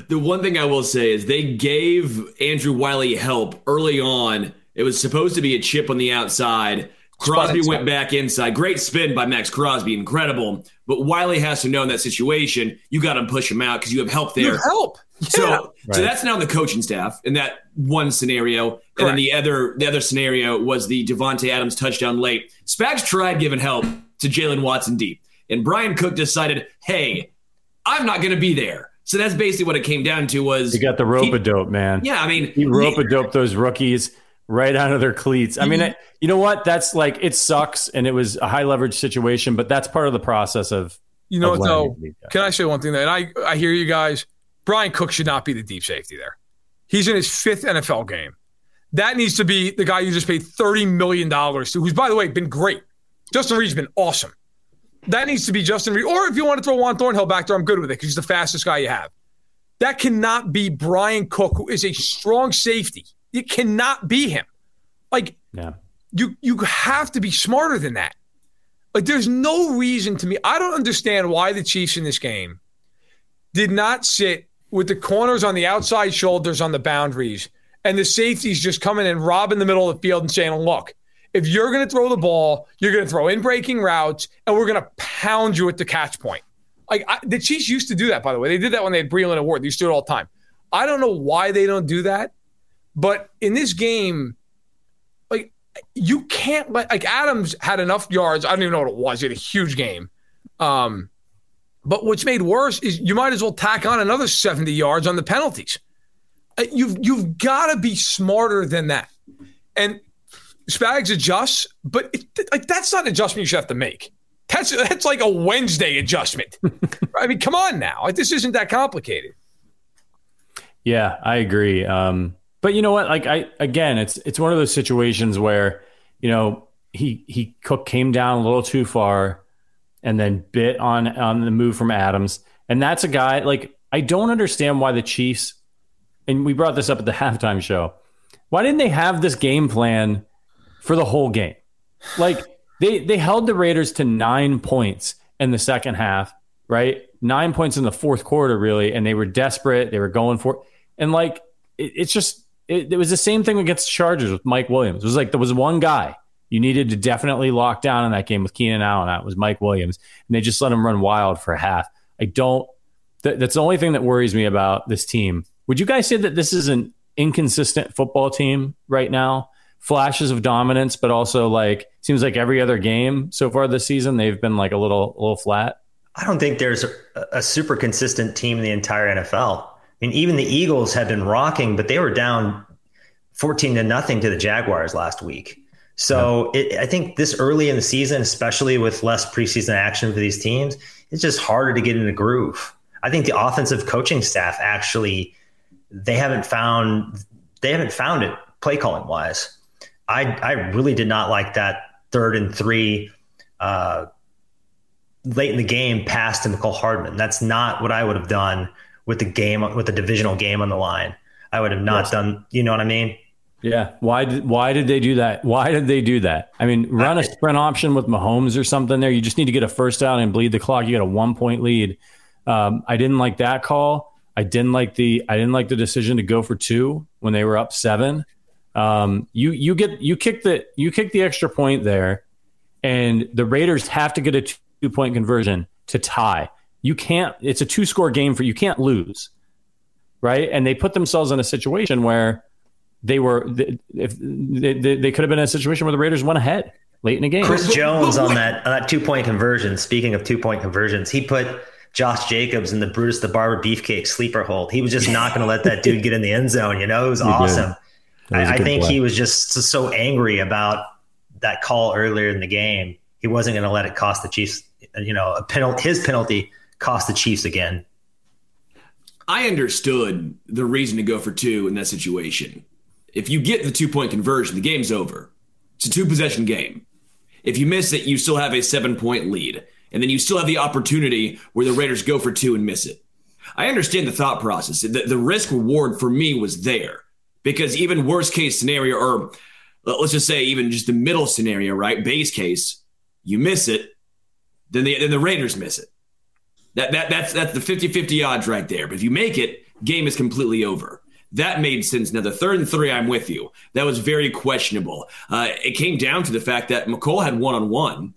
[SPEAKER 3] The one thing I will say is they gave Andrew Wylie help early on. It was supposed to be a chip on the outside. Crosby went back inside. Great spin by Maxx Crosby, incredible. But Wiley has to know in that situation, you got to push him out because you have help there.
[SPEAKER 2] You help. [laughs]
[SPEAKER 3] Yeah. So, right. so that's now the coaching staff in that one scenario, Correct. and then the other the other scenario was the Davante Adams touchdown late. Spags tried giving help to Jaylen Watson deep. And Bryan Cook decided, hey, I'm not going to be there. So that's basically what it came down to was
[SPEAKER 1] he got the rope a dope, man.
[SPEAKER 3] Yeah, I mean,
[SPEAKER 1] he rope a dope those rookies right out of their cleats. I mean, mm-hmm. you know what? That's like it sucks, and it was a high leverage situation, but that's part of the process of.
[SPEAKER 2] You know what though? Can I say one thing? That I I hear you guys. Bryan Cook should not be the deep safety there. He's in his fifth NFL game. That needs to be the guy you just paid thirty million dollars to, who's by the way been great. Justin Reid's been awesome. That needs to be Justin Reid. Or if you want to throw Juan Thornhill back there, I'm good with it because he's the fastest guy you have. That cannot be Bryan Cook, who is a strong safety. It cannot be him. Like, yeah. you you have to be smarter than that. Like, there's no reason to me. I don't understand why the Chiefs in this game did not sit with the corners on the outside shoulders on the boundaries and the safeties just coming and robbing the middle of the field and saying, look, if you're going to throw the ball, you're going to throw in breaking routes, and we're going to pound you at the catch point. Like I, the Chiefs used to do that, by the way. They did that when they had Breeland and Ward. They used to do it all the time. I don't know why they don't do that, but in this game, like you can't let like Adams had enough yards. I don't even know what it was. He had a huge game. Um, but what's made worse is you might as well tack on another 70 yards on the penalties. Uh, you've you've got to be smarter than that. And Spags adjusts, but it, like that's not an adjustment you should have to make. That's that's like a Wednesday adjustment. [laughs] I mean, come on now. Like this isn't that complicated.
[SPEAKER 1] Yeah, I agree. Um, but you know what? Like I again, it's it's one of those situations where you know he he Cook came down a little too far, and then bit on on the move from Adams, and that's a guy like I don't understand why the Chiefs. And we brought this up at the [laughs] halftime show. Why didn't they have this game plan? for the whole game. Like they they held the Raiders to nine points in the second half, right? Nine points in the fourth quarter, really, and they were desperate. They were going for, and like it, it's just it, it was the same thing against the Chargers with Mike Williams. It was like there was one guy you needed to definitely lock down in that game with Keenan Allen. That was Mike Williams, and they just let him run wild for a half. I don't. Th- that's the only thing that worries me about this team. Would you guys say that this is an inconsistent football team right now? flashes of dominance, but also like seems like every other game so far this season they've been like a little a little flat.
[SPEAKER 4] I don't think there's a, a super consistent team in the entire NFL. I mean, even the Eagles have been rocking, but they were down 14 to nothing to the Jaguars last week. So yeah. it, I think this early in the season, especially with less preseason action for these teams, it's just harder to get in the groove. I think the offensive coaching staff actually they haven't found they haven't found it play calling wise. I I really did not like that third and three uh, late in the game pass to Mecole Hardman. That's not what I would have done with the game with the divisional game on the line. I would have not yes. done. You know what I mean?
[SPEAKER 1] Yeah. Why did Why did they do that? Why did they do that? I mean, run a sprint option with Mahomes or something. There, you just need to get a first down and bleed the clock. You got a one point lead. Um, I didn't like that call. I didn't like the I didn't like the decision to go for two when they were up seven. Um, you you get you kick the you kick the extra point there, and the Raiders have to get a two point conversion to tie. You can't. It's a two score game for you can't lose, right? And they put themselves in a situation where they were if they, they, could have been in a situation where the Raiders went ahead late in the game.
[SPEAKER 4] Chris Jones on that on that two point conversion. Speaking of two point conversions, he put Josh Jacobs in the Brutus the Barber Beefcake sleeper hold. He was just not going to let that dude get in the end zone. You know, it was [laughs] he awesome. Was I, I think play. he was just so angry about that call earlier in the game. He wasn't going to let it cost the Chiefs. You know, a penalty, his penalty cost the Chiefs again.
[SPEAKER 3] I understood the reason to go for two in that situation. If you get the two point conversion, the game's over. It's a two possession game. If you miss it, you still have a seven point lead and then you still have the opportunity where the Raiders go for two and miss it. I understand the thought process. The, the risk reward for me was there because even worst case scenario, or let's just say even just the middle scenario, right? Base case, you miss it, then the, then the Raiders miss it. That, that, that's, that's the 50 50 odds right there. But if you make it, game is completely over. That made sense. Now, the third and three, I'm with you. That was very questionable. Uh, it came down to the fact that Mecole had one on one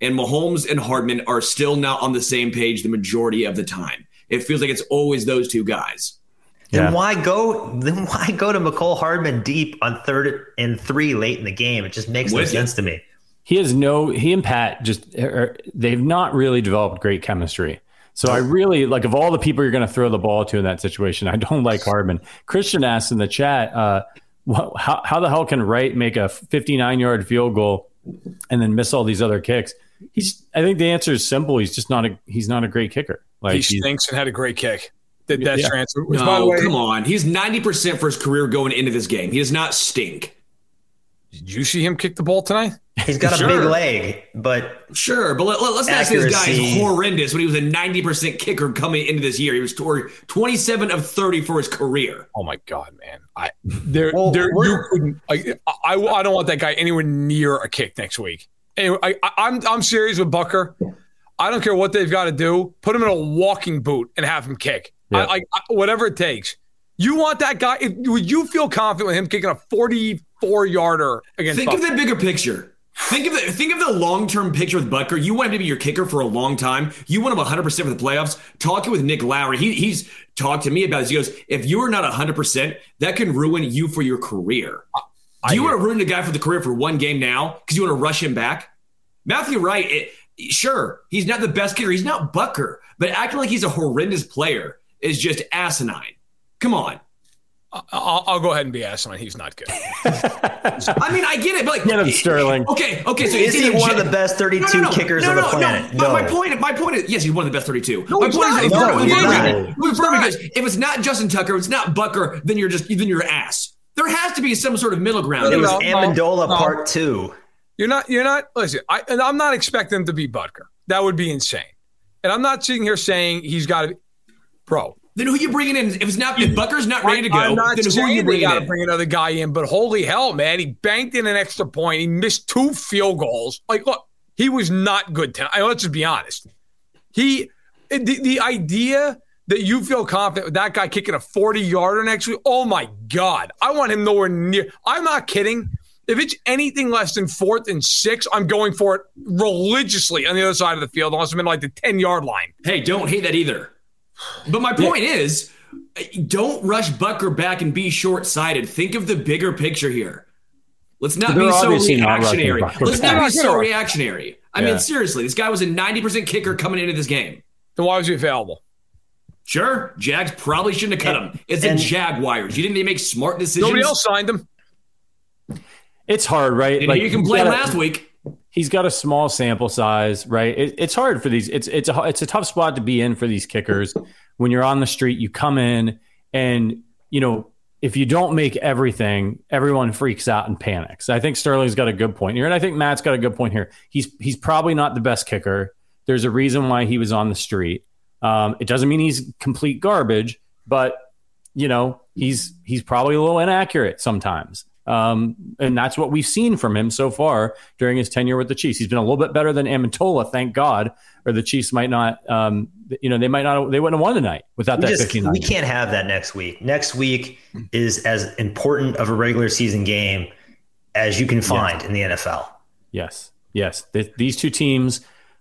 [SPEAKER 3] and Mahomes and Hardman are still not on the same page the majority of the time. It feels like it's always those two guys.
[SPEAKER 4] Then why go? Then why go to Mecole Hardman deep on third and three late in the game? It just makes no sense to me.
[SPEAKER 1] He has no. He and Pat just are, er, er, they've not really developed great chemistry. So I really like of all the people you're going to throw the ball to in that situation, I don't like Hardman. Christian asked in the chat, uh, what, how, how the hell can Wright make a 59 yard field goal and then miss all these other kicks? He's. I think the answer is simple. He's just not a. He's not a great kicker.
[SPEAKER 2] Like he stinks and had a great kick. That, that's yeah. transfer.
[SPEAKER 3] Which, no, by the way, come on. He's ninety percent for his career going into this game. He does not stink.
[SPEAKER 2] Did you see him kick the ball tonight?
[SPEAKER 4] He's got sure. a big leg, but
[SPEAKER 3] sure. But let, us not say this guy is horrendous when he was a ninety percent kicker coming into this year. He was twenty-seven of thirty for his career.
[SPEAKER 2] Oh my god, man! I [laughs] there, well, there you couldn't. I, I, I don't want that guy anywhere near a kick next week. Anyway, I, I'm I'm serious with Butker. I don't care what they've got to do. Put him in a walking boot and have him kick. Yeah. I, I, whatever it takes. You want that guy? If, would you feel confident with him kicking a 44 yarder against?
[SPEAKER 3] Think Butker? of the bigger picture. Think of the think of the long term picture with Butker. You want him to be your kicker for a long time. You want him 100 percent for the playoffs. Talking with Nick Lowery, he, he's talked to me about this. He goes, "If you are not 100 percent, that can ruin you for your career." Do you want to ruin a guy for the career for one game now because you want to rush him back? Matthew Wright, it, sure, he's not the best kicker. He's not Butker, but acting like he's a horrendous player is just asinine. Come on.
[SPEAKER 2] I'll, I'll, go ahead and be asinine. He's not good. [laughs]
[SPEAKER 3] I mean, I get it, but like,
[SPEAKER 1] get him Sterling.
[SPEAKER 3] Okay, okay. So
[SPEAKER 4] is he one of the best thirty-two no, no, no, kickers on the planet?
[SPEAKER 3] No, But my point, my point is, yes, he's one of the best thirty-two. No, my point not. is, if, no, because if it's not Justin Tucker, if it's not Butker, then you're just then you're ass. There has to be some sort of middle ground.
[SPEAKER 4] It was Ammendola part two.
[SPEAKER 2] You're not. You're not. Listen, I, and I'm not expecting him to be Butker. That would be insane. And I'm not sitting here saying he's got to be, bro.
[SPEAKER 3] Then who are you bringing in? If it's not, if Butker's not ready to go,
[SPEAKER 2] I'm not
[SPEAKER 3] then
[SPEAKER 2] who are you bringing got to bring another guy in. But holy hell, man, he banked in an extra point. He missed two field goals. Like, look, he was not good tonight. Let's just be honest. He, the, the idea that you feel confident with that guy kicking a 40 yarder next week. Oh my God. I want him nowhere near. I'm not kidding. If it's anything less than fourth and six, I'm going for it religiously on the other side of the field, unless I'm in like the 10 yard line.
[SPEAKER 3] Hey, don't hate that either. But my point yeah. is don't rush Butker back and be short sighted. Think of the bigger picture here. Let's not They're be so reactionary. Not Let's not be so reactionary. I yeah. mean, seriously, this guy was a 90% kicker coming into this game.
[SPEAKER 2] Then why was he available?
[SPEAKER 3] Sure, Jags probably shouldn't have cut him. It's and, a Jaguars. You didn't even make smart decisions.
[SPEAKER 2] Nobody else signed him.
[SPEAKER 1] It's hard, right?
[SPEAKER 3] And like you can blame last week.
[SPEAKER 1] He's got a small sample size, right? It, it's hard for these. It's it's a it's a tough spot to be in for these kickers. When you're on the street, you come in, and you know if you don't make everything, everyone freaks out and panics. I think Sterling's got a good point here, and I think Matt's got a good point here. He's he's probably not the best kicker, There's a reason why he was on the street. Um, it doesn't mean he's complete garbage, but you know he's he's probably a little inaccurate sometimes. Um, and that's what we've seen from him so far during his tenure with the Chiefs. He's been a little bit better than Ammendola, thank God. Or the Chiefs might not, um, you know, they might not, they wouldn't have won tonight without
[SPEAKER 4] we
[SPEAKER 1] that.
[SPEAKER 4] Just, we can't have that next week. Next week is as important of a regular season game as you can find yes. in the NFL.
[SPEAKER 1] Yes, yes. these two teams,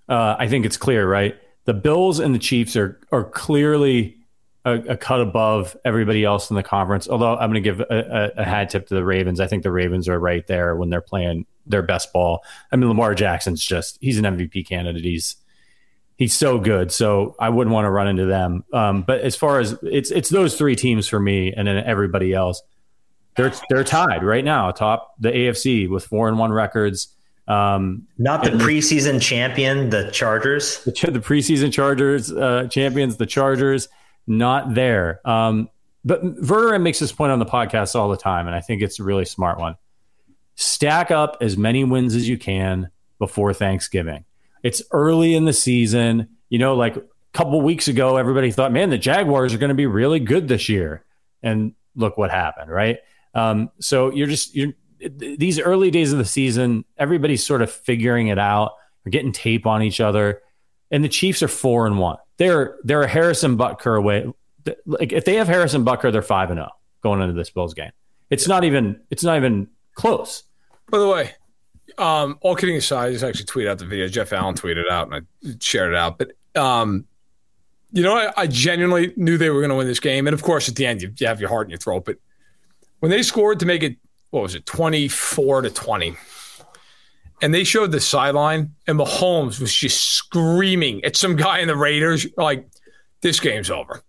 [SPEAKER 1] uh, I think it's clear, right? The Bills and the Chiefs are are clearly a, a, cut above everybody else in the conference. Although I'm going to give a, a, a, hat tip to the Ravens. I think the Ravens are right there when they're playing their best ball. I mean, Lamar Jackson's just he's an MVP candidate. He's he's so good. So I wouldn't want to run into them. Um, but as far as it's it's those three teams for me, and then everybody else, they're they're tied right now atop the AFC with four and one records. Um,
[SPEAKER 4] Not the preseason champion, the Chargers.
[SPEAKER 1] The, [laughs] the preseason Chargers uh, champions, the Chargers not there. Um, but Verderame makes this point on the podcast all the time, and I think it's a really smart one. Stack up as many wins as you can before Thanksgiving. It's early in the season. You know, like a couple weeks ago, everybody thought, man, the Jaguars are going to be really good this year. And look what happened, right? Um, so you're just, you're, these early days of the season, everybody's sort of figuring it out. They're getting tape on each other. And the Chiefs are four and one they're they're a Harrison Butker away. Like if they have Harrison Butker, they're five and zero going into this Bills game. It's not even it's not even close.
[SPEAKER 2] By the way, um, all kidding aside, I just actually tweeted out the video. Jeff Allen tweeted out and I shared it out. But um, you know, I, I, genuinely knew they were going to win this game, and of course, at the end, you, you have your heart in your throat. But when they scored to make it, what was it, twenty four to twenty? And they showed the sideline, and Mahomes was just screaming at some guy in the Raiders, like, "This game's over."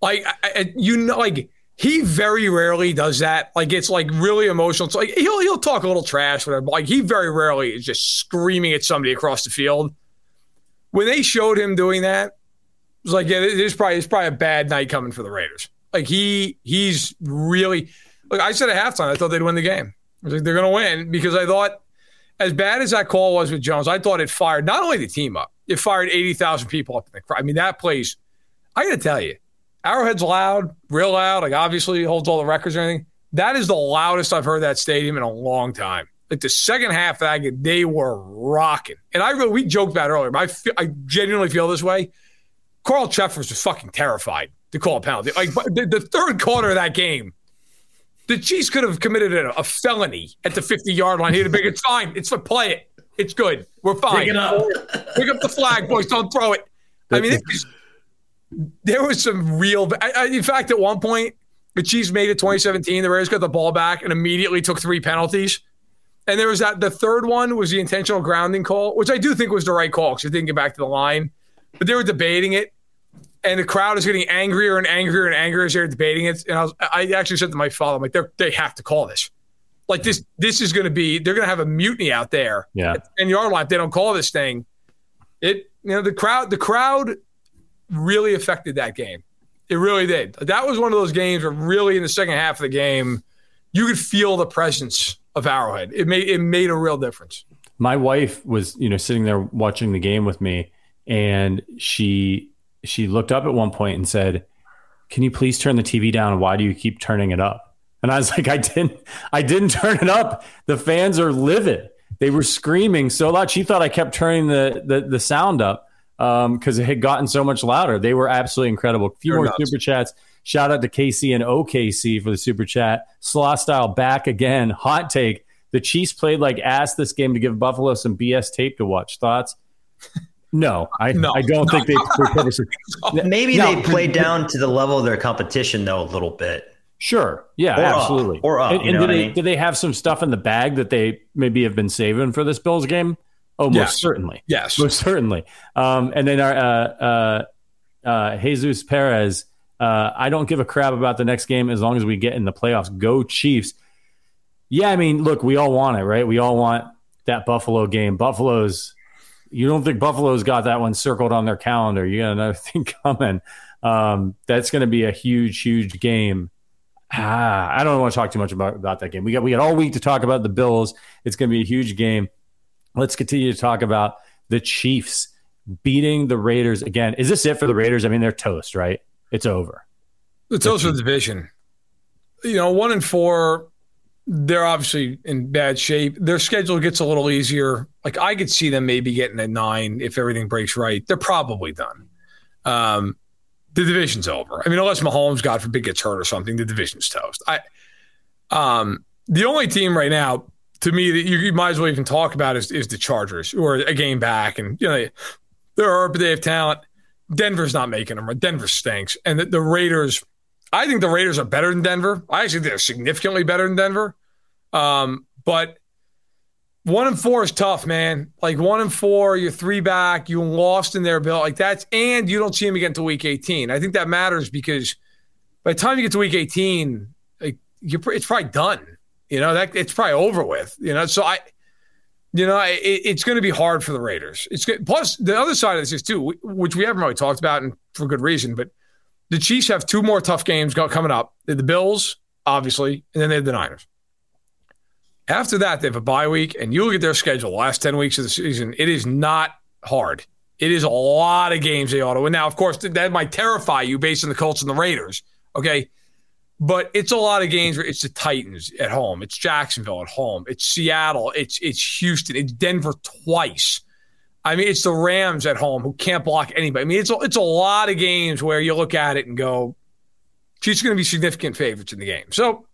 [SPEAKER 2] Like, I, you know, like he very rarely does that. Like, it's like really emotional. It's like he'll he'll talk a little trash, whatever. But like, he very rarely is just screaming at somebody across the field. When they showed him doing that, it was like, yeah, there's probably it's probably a bad night coming for the Raiders. Like he he's really like I said at halftime, I thought they'd win the game. I was like, they're gonna win because I thought as bad as that call was with Jones, I thought it fired not only the team up, it fired 80,000 people up in the crowd. I mean, that place, I got to tell you, Arrowhead's loud, real loud. Like, obviously, holds all the records or anything. That is the loudest I've heard that stadium in a long time. Like the second half that game, they were rocking. And I really, we joked about earlier, but I, feel, I genuinely feel this way. Carl Cheffers was fucking terrified to call a penalty. Like the, the third quarter of that game, the Chiefs could have committed a, a felony at the 50 yard line. He'd have been, it's fine. It's for play it. It's good. We're fine. Pick, up. Pick up the flag, boys. Don't throw it. I mean, it was, there was some real. I, I, in fact, at one point, the Chiefs made it 2017. The Raiders got the ball back and immediately took three penalties. And there was that. The third one was the intentional grounding call, which I do think was the right call because it didn't get back to the line. But they were debating it and the crowd is getting angrier and angrier and angrier as they're debating it. And I, was, I actually said to my father, I'm like, they have to call this. Like this, this is going to be, they're going to have a mutiny out there.
[SPEAKER 1] Yeah.
[SPEAKER 2] And yard line, they don't call this thing, it, you know, the crowd, the crowd really affected that game. It really did. That was one of those games where really in the second half of the game, you could feel the presence of Arrowhead. It made, it made a real difference.
[SPEAKER 1] My wife was, you know, sitting there watching the game with me and she she looked up at one point and said, "Can you please turn the TV down? Why do you keep turning it up?" And I was [laughs] like, "I didn't. I didn't turn it up. The fans are livid. They were screaming so loud. She thought I kept turning the the, the sound up because um, it had gotten so much louder. They were absolutely incredible. A few They're more nuts. super chats. Shout out to KC and OKC for the super chat. Slaw style back again. Hot take. The Chiefs played like ass this game to give Buffalo some BS tape to watch. Thoughts? [laughs] No, I, no, I don't think they, [laughs] purposely. [laughs]
[SPEAKER 4] Maybe no. they played down to the level of their competition though a little bit.
[SPEAKER 1] Sure. Yeah,
[SPEAKER 4] or
[SPEAKER 1] absolutely.
[SPEAKER 4] Up, or up.
[SPEAKER 1] And,
[SPEAKER 4] and
[SPEAKER 1] did,
[SPEAKER 4] they,
[SPEAKER 1] mean? did they have some stuff in the bag that they maybe have been saving for this Bills game? Oh, most certainly.
[SPEAKER 2] Yes.
[SPEAKER 1] Most certainly. Um, and then our uh, uh, uh, Jesus Perez, uh, I don't give a crap about the next game as long as we get in the playoffs. Go Chiefs. Yeah, I mean, look, we all want it, right? We all want that Buffalo game. Buffalo's you don't think Buffalo's got that one circled on their calendar. You got another [laughs] thing coming. Um, that's going to be a huge, huge game. Ah, I don't want to talk too much about, about that game. We got we got all week to talk about the Bills. It's going to be a huge game. Let's continue to talk about the Chiefs. beating the Raiders again. Is this it for the Raiders? I mean, they're toast, right? It's over.
[SPEAKER 2] The toast for the division. You know, one and four, they're obviously in bad shape. Their schedule gets a little easier. Like I could see them maybe getting a nine if everything breaks right. They're probably done. Um, the division's over. I mean, unless Mahomes, God forbid, gets hurt or something, the division's toast. I, um, the only team right now, to me, that you, you might as well even talk about is, is the Chargers, who are a game back, and you know they're hurt, but they have talent. Denver's not making them. Denver stinks, and the, the Raiders. I think the Raiders are better than Denver. I actually think they're significantly better than Denver. Um, but one and four is tough, man. Like one and four, you're three back, you lost in their bill. Like that's and you don't see them again until week 18. I think that matters because by the time you get to week 18, like you're it's probably done. You know, that it's probably over with. You know, so I you know, it, it's going to be hard for the Raiders. It's good. plus the other side of this is too, which we haven't really talked about, and for good reason. But the Chiefs have two more tough games coming up. The Bills, obviously, and then they have the Niners. After that, they have a bye week, and you look at their schedule. The last ten weeks of the season, it is not hard. It is a lot of games they ought to win. Now, of course, that might terrify you based on the Colts and the Raiders. Okay, but it's a lot of games where it's the Titans at home, it's Jacksonville at home, it's Seattle, it's it's Houston, it's Denver twice. I mean, it's the Rams at home who can't block anybody. I mean, it's a, it's a lot of games where you look at it and go, Chiefs going to be significant favorites in the game. So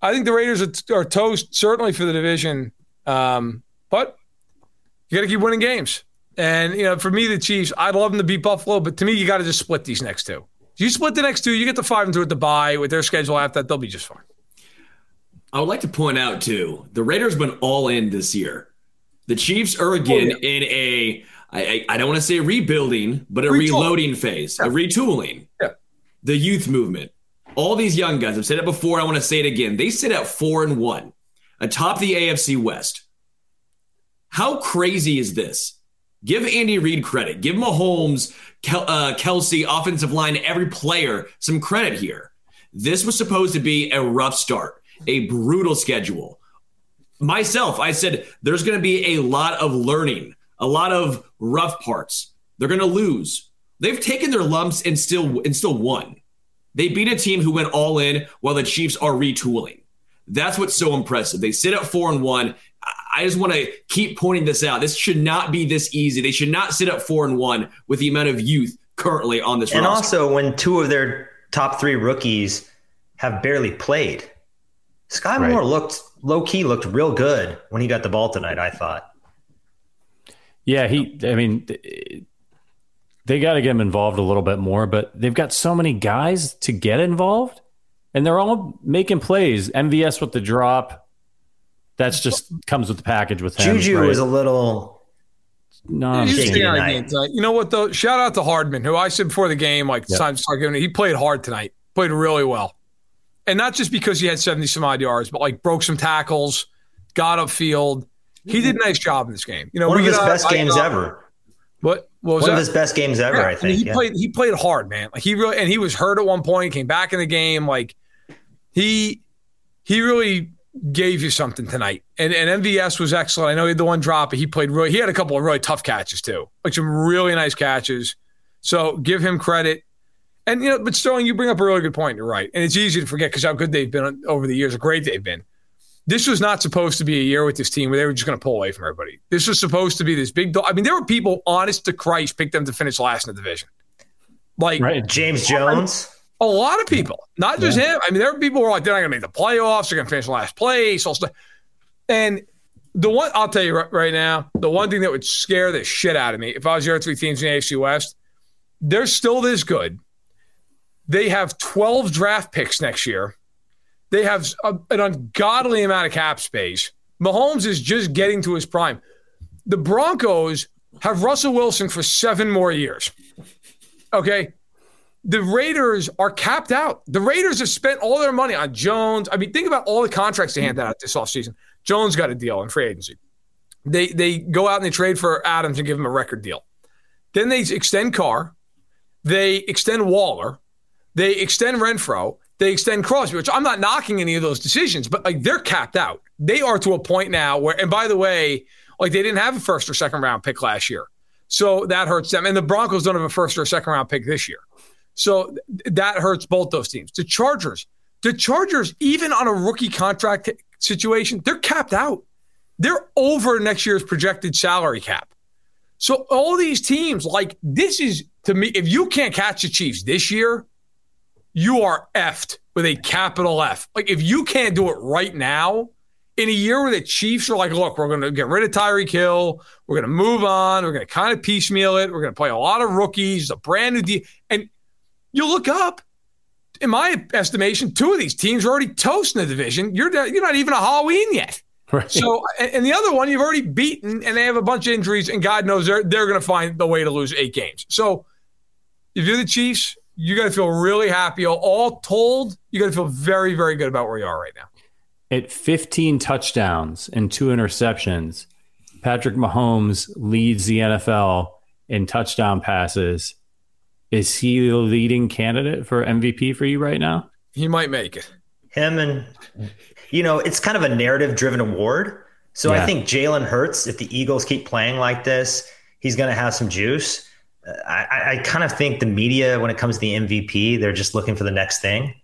[SPEAKER 2] I think the Raiders are, are toast certainly for the division, um, but you got to keep winning games. And you know, for me, the Chiefs, I'd love them to beat Buffalo, but to me, you got to just split these next two. If you split the next two, you get the five and two at the bye with their schedule after that, they'll be just fine.
[SPEAKER 3] I would like to point out too, the Raiders been all in this year. The Chiefs are again oh, yeah. in a I, I don't want to say rebuilding, but a Retooling. reloading phase, yeah. a retooling.
[SPEAKER 2] Yeah.
[SPEAKER 3] The youth movement. All these young guys, I've said it before, I want to say it again. They sit at four and one, atop the AFC West. How crazy is this? Give Andy Reid credit. Give Mahomes, Kel- uh, Kelce, offensive line, every player some credit here. This was supposed to be a rough start, a brutal schedule. Myself, I said there's going to be a lot of learning, a lot of rough parts. They're going to lose. They've taken their lumps and still and still won. They beat a team who went all in while the Chiefs are retooling. That's what's so impressive. They sit at four and one. I just want to keep pointing this out. This should not be this easy. They should not sit at four and one with the amount of youth currently on this.
[SPEAKER 4] And
[SPEAKER 3] roster.
[SPEAKER 4] also, when two of their top three rookies have barely played, Sky Moore right. looked low key looked real good when he got the ball tonight. I thought.
[SPEAKER 1] Yeah, he. I mean, they got to get him involved a little bit more, but they've got so many guys to get involved, and they're all making plays. MVS with the drop. That's just comes with the package with
[SPEAKER 4] him. Juju right? was a little.
[SPEAKER 1] No, uh,
[SPEAKER 2] you know what though? Shout out to Hardman, who I said before the game, like yep. time to start giving. He played hard tonight. Played really well, and not just because he had seventy some odd yards, but like broke some tackles, got upfield. He did a nice job in this game. You know,
[SPEAKER 4] one of his best games ever.
[SPEAKER 2] What? what was
[SPEAKER 4] one
[SPEAKER 2] that?
[SPEAKER 4] of his best games ever? Yeah, I think I mean,
[SPEAKER 2] he
[SPEAKER 4] yeah.
[SPEAKER 2] played. He played hard, man. Like he really, and he was hurt at one point. Came back in the game. Like he, he really gave you something tonight. And and MVS was excellent. I know he had the one drop, but he played really. He had a couple of really tough catches too, like some really nice catches. So give him credit. And you know, but Sterling, you bring up a really good point. You're right, and it's easy to forget because how good they've been over the years, how great they've been. This was not supposed to be a year with this team where they were just going to pull away from everybody. This was supposed to be this big. I mean, there were people, honest to Christ, picked them to finish last in the division. Like
[SPEAKER 4] right. James Jones.
[SPEAKER 2] A lot of people, not just yeah. him. I mean, there were people who are like, they're not going to make the playoffs. They're going to finish last place. And the one, I'll tell you right, right, now, the one thing that would scare the shit out of me if I was your three teams in the AFC West, they're still this good. They have 12 draft picks next year. They have a, an ungodly amount of cap space. Mahomes is just getting to his prime. The Broncos have Russell Wilson for seven more years. Okay the Raiders are capped out. The Raiders have spent all their money on Jones. I mean, think about all the contracts they handed out this offseason. Jones got a deal in free agency. They they go out and they trade for Adams and give him a record deal. Then they extend Carr. They extend Waller. They extend Renfrow. They extend Crosby, which I'm not knocking any of those decisions, but like they're capped out. They are to a point now where, and by the way, like they didn't have a first or second round pick last year. So that hurts them. And the Broncos don't have a first or second round pick this year. So that hurts both those teams. The Chargers, the Chargers, even on a rookie contract situation, they're capped out. They're over next year's projected salary cap. So all these teams, like this is to me, if you can't catch the Chiefs this year, you are effed with a capital F. Like if you can't do it right now, in a year where the Chiefs are like, look, we're going to get rid of Tyreek Hill, we're going to move on, we're going to kind of piecemeal it, we're going to play a lot of rookies, a brand new deal, and you look up. In my estimation, two of these teams are already toast in the division. You're you're not even a Halloween yet. Right. So, and the other one you've already beaten, and they have a bunch of injuries, and God knows they're they're going to find the way to lose eight games. So, if you're the Chiefs, you got to feel really happy. All told, you got to feel very, very good about where you are right now.
[SPEAKER 1] At 15 touchdowns and two interceptions, Patrick Mahomes leads the NFL in touchdown passes. Is he the leading candidate for MVP for you right now?
[SPEAKER 2] He might make it.
[SPEAKER 4] Him and, you know, it's kind of a narrative driven award. So yeah. I think Jalen Hurts, if the Eagles keep playing like this, he's going to have some juice. I, I kind of think the media, when it comes to the MVP, they're just looking for the next thing.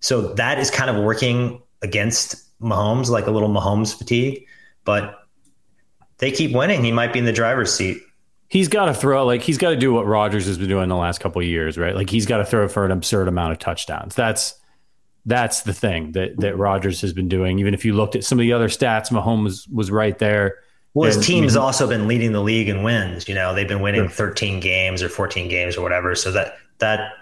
[SPEAKER 4] So that is kind of working against Mahomes, like a little Mahomes fatigue. But they keep winning. He might be in the driver's seat.
[SPEAKER 1] He's got to throw like he's got to do what Rodgers has been doing the last couple years, right? Like he's got to throw for an absurd amount of touchdowns. That's that's the thing that that Rodgers has been doing. Even if you looked at some of the other stats, Mahomes was, was right there.
[SPEAKER 4] Well, his team's mm-hmm. also been leading the league in wins. You know, they've been winning 13 games or 14 games or whatever. So that that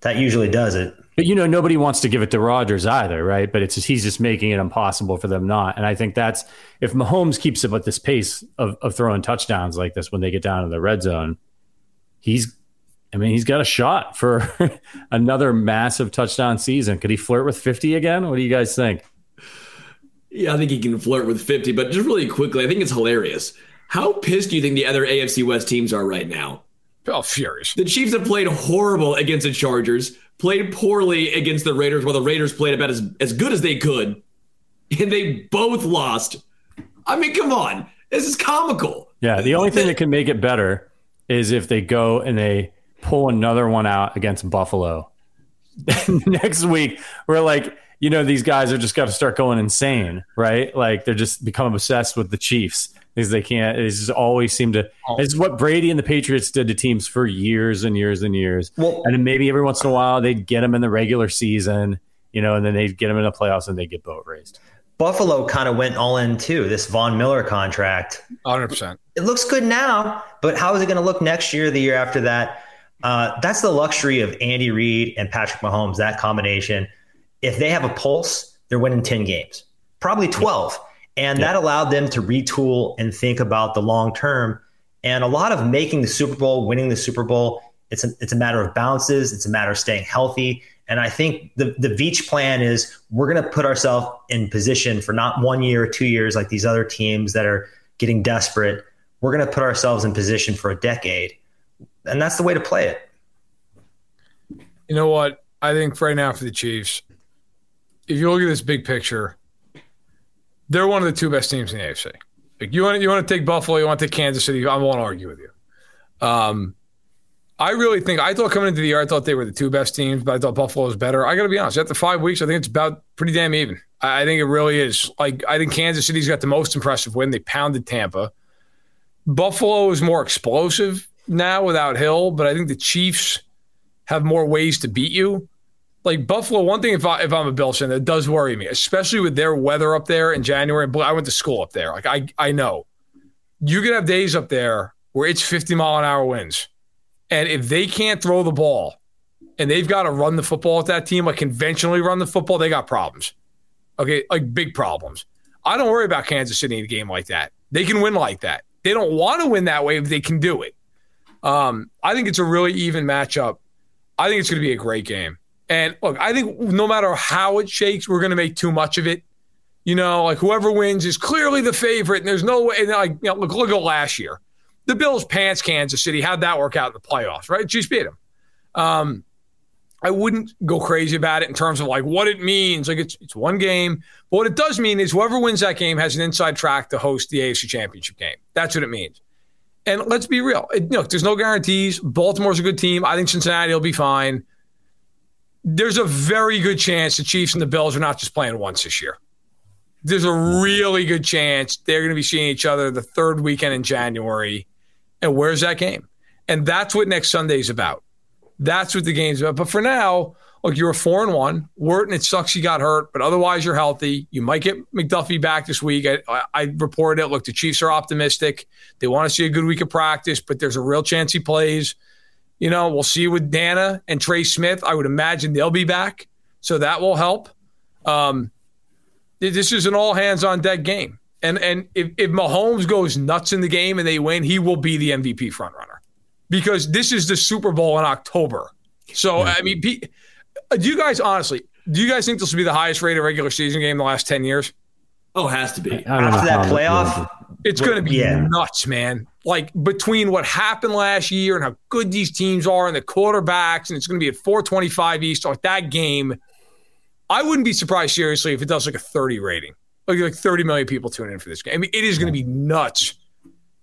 [SPEAKER 4] that usually does it.
[SPEAKER 1] But you know, nobody wants to give it to Rodgers either, right? But it's just, he's just making it impossible for them not. And I think that's if Mahomes keeps up at this pace of, of throwing touchdowns like this when they get down to the red zone, he's I mean, he's got a shot for [laughs] another massive touchdown season. Could he flirt with 50 again? What do you guys think?
[SPEAKER 3] Yeah, I think he can flirt with 50, but just really quickly, I think it's hilarious. How pissed do you think the other AFC West teams are right now?
[SPEAKER 2] Oh, furious.
[SPEAKER 3] The Chiefs have played horrible against the Chargers, played poorly against the Raiders, while the Raiders played about as, as good as they could, and they both lost. I mean, come on. This is comical.
[SPEAKER 1] Yeah, the only thing that can make it better is if they go and they pull another one out against Buffalo. [laughs] Next week, we're like, you know, these guys are just got to start going insane, right? Like they're just become obsessed with the Chiefs because they can't. It just always seem to. Oh. It's what Brady and the Patriots did to teams for years and years and years. Well, and then maybe every once in a while they'd get them in the regular season, you know, and then they'd get them in the playoffs and they get boat raised.
[SPEAKER 4] Buffalo kind of went all in too. This Von Miller contract,
[SPEAKER 2] hundred percent.
[SPEAKER 4] It looks good now, but how is it going to look next year, the year after that? Uh, that's the luxury of Andy Reid and Patrick Mahomes. That combination if they have a pulse, they're winning 10 games, probably 12. And that allowed them to retool and think about the long term. And a lot of making the Super Bowl, winning the Super Bowl, it's a, it's a matter of bounces, it's a matter of staying healthy. And I think the, the Veach plan is we're going to put ourselves in position for not one year or two years like these other teams that are getting desperate. We're going to put ourselves in position for a decade. And that's the way to play it.
[SPEAKER 2] You know what? I think right now for the Chiefs, if you look at this big picture, they're one of the two best teams in the AFC. Like you want you want to take Buffalo, you want to take Kansas City. I won't argue with you. Um, I really think I thought coming into the year, I thought they were the two best teams, but I thought Buffalo was better. I got to be honest. After five weeks, I think it's about pretty damn even. I, I think it really is. Like I think Kansas City's got the most impressive win. They pounded Tampa. Buffalo is more explosive now without Hill, but I think the Chiefs have more ways to beat you like Buffalo, one thing if I if I'm a Bills fan that does worry me, especially with their weather up there in January. I went to school up there. Like I I know you can have days up there where it's 50 mile an hour winds, and if they can't throw the ball, and they've got to run the football at that team, like conventionally run the football, they got problems. Okay, like big problems. I don't worry about Kansas City in a game like that. They can win like that. They don't want to win that way, but they can do it. Um, I think it's a really even matchup. I think it's going to be a great game. And look, I think no matter how it shakes, we're going to make too much of it. You know, like whoever wins is clearly the favorite, and there's no way. And like, you know, look, look at last year, the Bills pants Kansas City. How'd that work out in the playoffs? Right, Chiefs beat them. Um, I wouldn't go crazy about it in terms of like what it means. Like it's it's one game, but what it does mean is whoever wins that game has an inside track to host the AFC Championship game. That's what it means. And let's be real. It, look, there's no guarantees. Baltimore's a good team. I think Cincinnati will be fine. There's a very good chance the Chiefs and the Bills are not just playing once this year. There's a really good chance they're going to be seeing each other the third weekend in January. And where's that game? And that's what next Sunday's about. That's what the game's about. But for now, look, you're a four and one. Wharton, it sucks you got hurt, but otherwise you're healthy. You might get McDuffie back this week. I, I, I reported it. Look, the Chiefs are optimistic. They want to see a good week of practice, but there's a real chance he plays. You know, we'll see with Danna and Trey Smith. I would imagine they'll be back, so that will help. Um, this is an all hands on deck game, and and if, if Mahomes goes nuts in the game and they win, he will be the MVP frontrunner because this is the Super Bowl in October. So I mean, do you guys honestly? Do you guys think this will be the highest rated regular season game in the last ten years?
[SPEAKER 3] Oh, it has to be.
[SPEAKER 4] After that playoff,
[SPEAKER 2] it's going to be
[SPEAKER 4] yeah.
[SPEAKER 2] nuts, man. Like between what happened last year and how good these teams are and the quarterbacks, and it's going to be at 425 East, like that game. I wouldn't be surprised seriously if it does like a 30 rating, like like 30 million people tune in for this game. I mean, it is going to be nuts,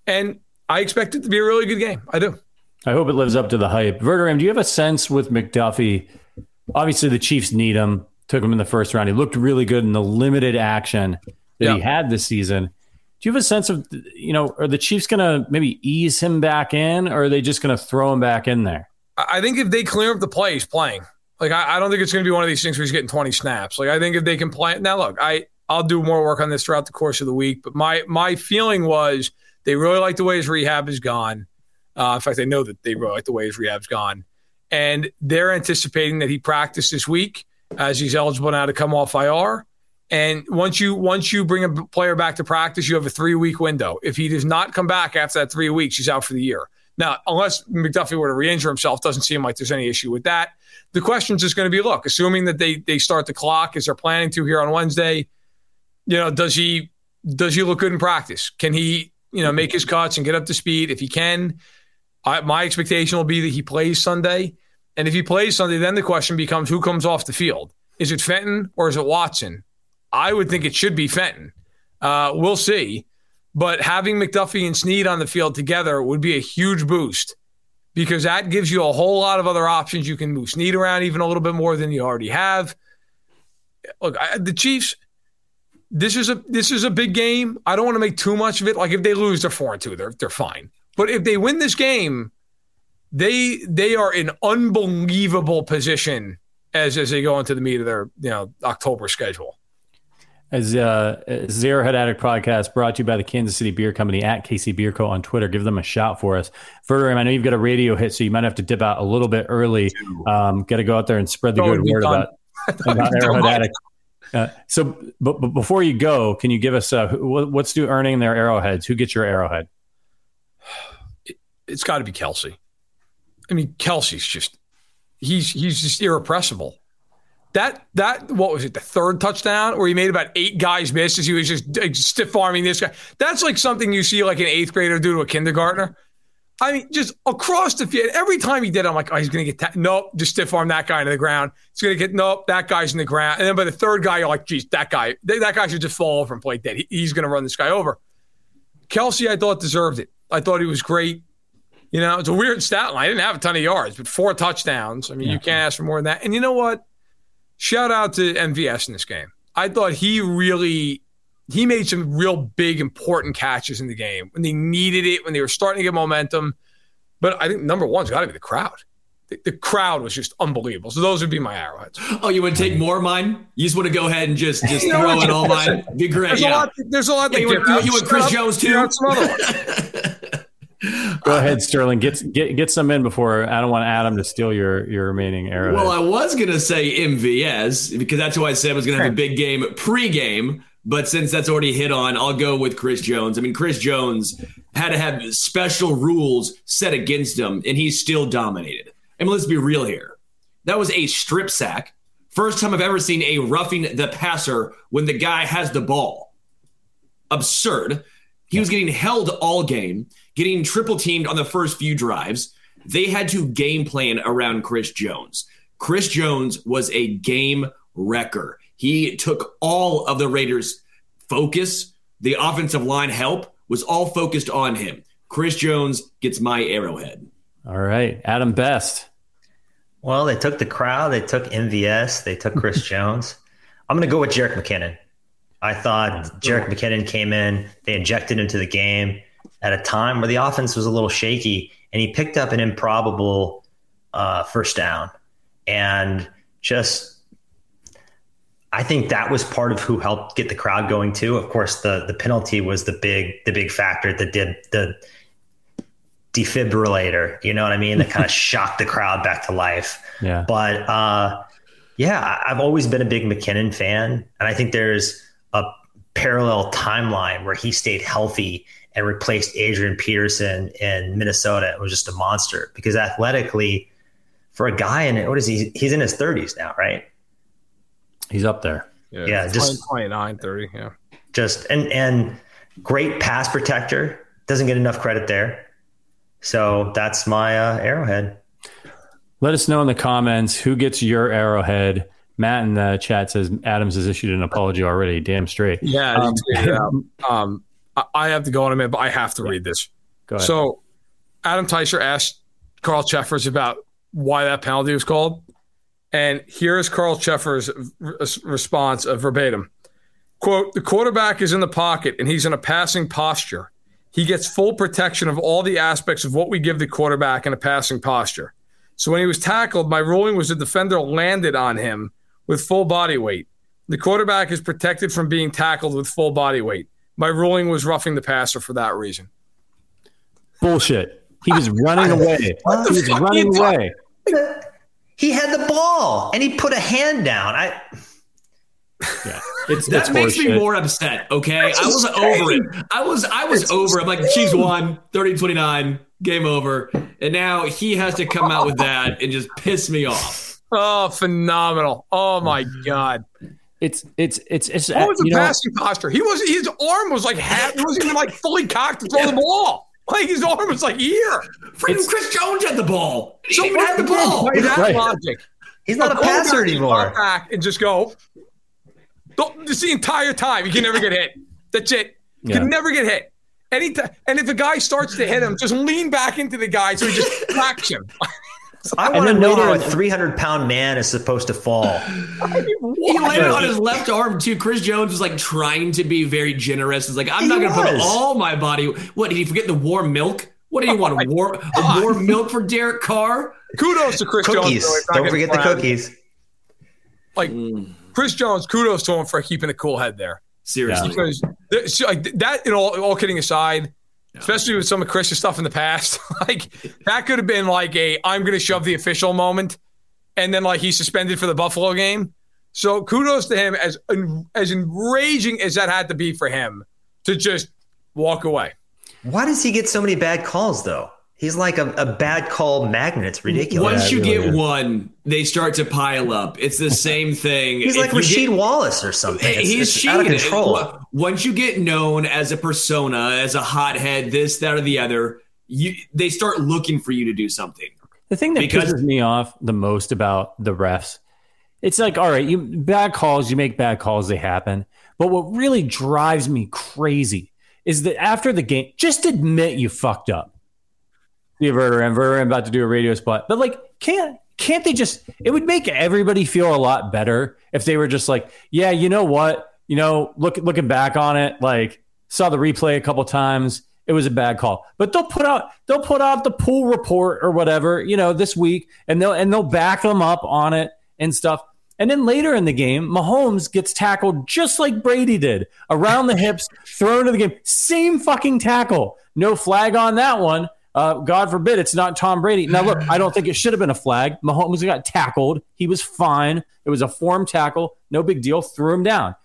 [SPEAKER 2] and I expect it to be a really good game. I do.
[SPEAKER 1] I hope it lives up to the hype. Verderame, do you have a sense with McDuffie? Obviously, the Chiefs need him. Took him in the first round. He looked really good in the limited action that
[SPEAKER 2] Yeah.
[SPEAKER 1] he had this season. Do you have a sense of, you know, are the Chiefs going to maybe ease him back in, or are they just going to throw him back in there?
[SPEAKER 2] I think if they clear up the play, he's playing. Like I, I don't think it's going to be one of these things where he's getting 20 snaps. Like I think if they can play now, look, I I'll do more work on this throughout the course of the week. But my my feeling was they really like the way his rehab is gone. Uh, in fact, I know that they really like the way his rehab's gone, and they're anticipating that he practiced this week as he's eligible now to come off IR. And once you once you bring a player back to practice, you have a three week window. If he does not come back after that three weeks, he's out for the year. Now, unless McDuffie were to re-injure himself, doesn't seem like there's any issue with that. The question is just going to be: Look, assuming that they they start the clock as they're planning to here on Wednesday, you know, does he does he look good in practice? Can he you know make his cuts and get up to speed? If he can, I, my expectation will be that he plays Sunday. And if he plays Sunday, then the question becomes who comes off the field? Is it Fenton or is it Watson? I would think it should be Fenton. Uh, we'll see. But having McDuffie and Sneed on the field together would be a huge boost because that gives you a whole lot of other options. You can move Sneed around even a little bit more than you already have. Look, I, the Chiefs. This is a this is a big game. I don't want to make too much of it. Like if they lose, they're four and two. They're they're fine. But if they win this game, they they are in unbelievable position as as they go into the meat of their you know October schedule.
[SPEAKER 1] As uh, Arrowhead Addict podcast brought to you by the Kansas City Beer Company at KC Beer Co. on Twitter. Give them a shout for us. Verderame, I know you've got a radio hit, so you might have to dip out a little bit early. Um, got to go out there and spread the good word
[SPEAKER 2] done. [laughs]
[SPEAKER 1] about, about Arrowhead Addict. Uh, so, but, but before you go, can you give us uh, what's do earning their arrowheads? Who gets your arrowhead?
[SPEAKER 2] It's got to be Kelce. I mean, Kelce's just he's he's just irrepressible. That that what was it? The third touchdown where he made about eight guys miss as he was just uh, stiff arming this guy. That's like something you see like an eighth grader do to a kindergartner. I mean, just across the field. Every time he did, I'm like, oh, he's going to get that. nope. Just stiff arm that guy into the ground. He's going to get nope. That guy's in the ground. And then by the third guy, you're like, geez, that guy, that that guy should just fall over and play dead. He, he's going to run this guy over. Kelce, I thought deserved it. I thought he was great. You know, it's a weird stat line. I didn't have a ton of yards, but four touchdowns. I mean, you can't ask for more than that. And you know what? Shout out to MVS in this game. I thought he really he made some real big important catches in the game when they needed it, when they were starting to get momentum. But I think number one's got to be the crowd. The, the crowd was just unbelievable. So those would be my arrowheads.
[SPEAKER 3] Oh, you want to take more of mine? You just want to go ahead and just just
[SPEAKER 2] You know
[SPEAKER 3] throw in all mine? Be great.
[SPEAKER 2] There's
[SPEAKER 3] Yeah.
[SPEAKER 2] a lot. There's a lot.
[SPEAKER 3] Yeah, you want- you want Chris. Jones, too?
[SPEAKER 2] You got some other ones.
[SPEAKER 1] Go uh, ahead, Sterling. Get get get some in before I don't want Adam to steal your your remaining arrowhead.
[SPEAKER 3] Well, I was gonna say MVS because that's who I said was gonna have a big game pre-game. But since that's already hit on, I'll go with Chris Jones. I mean, Chris Jones had to have special rules set against him, and he still dominated. I mean, let's be real here. That was a strip sack. First time I've ever seen a roughing the passer when the guy has the ball. Absurd. He was getting held all game, getting triple teamed on the first few drives. They had to game plan around Chris Jones. Chris Jones was a game wrecker. He took all of the Raiders' focus. The offensive line help was all focused on him. Chris Jones gets my arrowhead.
[SPEAKER 1] All right. Adam Best.
[SPEAKER 4] Well, they took the crowd, they took MVS, they took Chris [laughs] Jones. I'm going to go with Jerick McKinnon. I thought Jerick McKinnon came in, they injected him into the game at a time where the offense was a little shaky, and he picked up an improbable uh, first down. And just, I think that was part of who helped get the crowd going too. Of course, the the penalty was the big the big factor that did the defibrillator. You know what I mean? That kind of [laughs] shocked the crowd back to life.
[SPEAKER 1] Yeah.
[SPEAKER 4] But uh, yeah, I've always been a big McKinnon fan, and I think there's a parallel timeline where he stayed healthy and replaced Adrian Peterson in Minnesota. It was just a monster because athletically, for a guy in what is he? He's in his 30s now, right?
[SPEAKER 1] He's up there.
[SPEAKER 2] Yeah,
[SPEAKER 4] Yeah, just-
[SPEAKER 2] 29, 30. Yeah.
[SPEAKER 4] Just and and great pass protector. Doesn't get enough credit there. So that's my uh, arrowhead.
[SPEAKER 1] Let us know in the comments who gets your arrowhead. Matt in the chat says Adams has issued an apology already. Damn straight.
[SPEAKER 2] Yeah.
[SPEAKER 1] Um,
[SPEAKER 2] um, um, I- have to go in a minute, but I have to read this.
[SPEAKER 1] Go ahead.
[SPEAKER 2] So, Adam Teicher asked Carl Cheffers about why that penalty was called. And here's Carl Cheffers' response of verbatim quote, the quarterback is in the pocket and he's in a passing posture. He gets full protection of all the aspects of what we give the quarterback in a passing posture. So when he was tackled, my ruling was the defender landed on him with full body weight. The quarterback is protected from being tackled with full body weight. My ruling was roughing the passer for that reason.
[SPEAKER 1] Bullshit. He was running away. He was running away.
[SPEAKER 4] He had the ball and he put a hand down. I
[SPEAKER 1] Yeah. [laughs] It's,
[SPEAKER 3] That
[SPEAKER 1] it's
[SPEAKER 3] makes me
[SPEAKER 1] horseshit.
[SPEAKER 3] more upset. Okay, I was over it. I was I was over. I'm like the Chiefs won 30-29, game over, and now he has to come out with that and just piss me off.
[SPEAKER 2] Oh, phenomenal! Oh my god!
[SPEAKER 1] It's it's it's it's
[SPEAKER 2] What was the
[SPEAKER 1] you know,
[SPEAKER 2] passing posture? He was his arm was like half. He wasn't even like fully cocked to throw the ball. Like his arm was like here.
[SPEAKER 3] Freaking Chris Jones had the ball. He
[SPEAKER 2] So
[SPEAKER 3] didn't even
[SPEAKER 2] what
[SPEAKER 3] have the ball.
[SPEAKER 2] By that
[SPEAKER 1] Right.
[SPEAKER 2] logic,
[SPEAKER 4] he's not a
[SPEAKER 2] quarterback
[SPEAKER 4] passer anymore.
[SPEAKER 2] Back and just go. Don't, just the entire time, you can never get hit. That's it. You
[SPEAKER 1] Yeah.
[SPEAKER 2] can never get hit. Anytime, and if a guy starts to hit him, just lean back into the guy so he just cracks him. [laughs]
[SPEAKER 4] I want to know
[SPEAKER 1] later
[SPEAKER 4] how a 300 pound man is supposed to fall. [laughs]
[SPEAKER 3] He landed on his left arm too. Chris Jones was like trying to be very generous. He's like, I'm not going to put all my body. What did he forget the warm milk? What do you want? Warm, a warm milk for Derek Carr?
[SPEAKER 2] Kudos to Chris Jones.
[SPEAKER 4] Cookies.
[SPEAKER 2] for not
[SPEAKER 4] Don't forget the
[SPEAKER 2] flagged.
[SPEAKER 4] cookies.
[SPEAKER 2] Like Chris Jones, kudos to him for keeping a cool head there.
[SPEAKER 3] Seriously.
[SPEAKER 2] because th- so, like that. You know, all, all kidding aside, especially with some of Chris's stuff in the past, [laughs] like that could have been like a "I'm going to shove the official" moment, and then like he's suspended for the Buffalo game. So kudos to him as as enraging as that had to be for him to just walk away.
[SPEAKER 4] Why does he get so many bad calls, though? He's like a, a bad call magnet. It's ridiculous.
[SPEAKER 3] Once
[SPEAKER 1] Yeah,
[SPEAKER 3] you
[SPEAKER 1] really
[SPEAKER 3] get
[SPEAKER 1] is.
[SPEAKER 3] one, they start to pile up. It's the same thing. [laughs]
[SPEAKER 4] He's
[SPEAKER 3] If
[SPEAKER 4] like
[SPEAKER 3] you
[SPEAKER 4] Rasheed
[SPEAKER 3] get-
[SPEAKER 4] Wallace or something. It's,
[SPEAKER 3] He's
[SPEAKER 4] it's out of
[SPEAKER 3] cheated.
[SPEAKER 4] control.
[SPEAKER 3] Once you get known as a persona, as a hothead, this, that, or the other, you they start looking for you to do something.
[SPEAKER 1] The thing that
[SPEAKER 3] Because-
[SPEAKER 1] pisses me off the most about the refs, it's like, all right, you bad calls, you make bad calls, they happen. But what really drives me crazy is that after the game, just admit you fucked up. The averter, inverter, I'm about to do a radio spot, but like, can't can't they just? It would make everybody feel a lot better if they were just like, yeah, you know what, you know, look looking back on it, like saw the replay a couple times. It was a bad call, but they'll put out they'll put out the pool report or whatever, you know, this week, and they'll and they'll back them up on it and stuff. And then later in the game, Mahomes gets tackled just like Brady did, around the hips, thrown to the game, same fucking tackle, no flag on that one. Uh, God forbid it's not Tom Brady. Now look, I don't think it should have been a flag. Mahomes got tackled, he was fine. It was a form tackle, no big deal. Threw him down.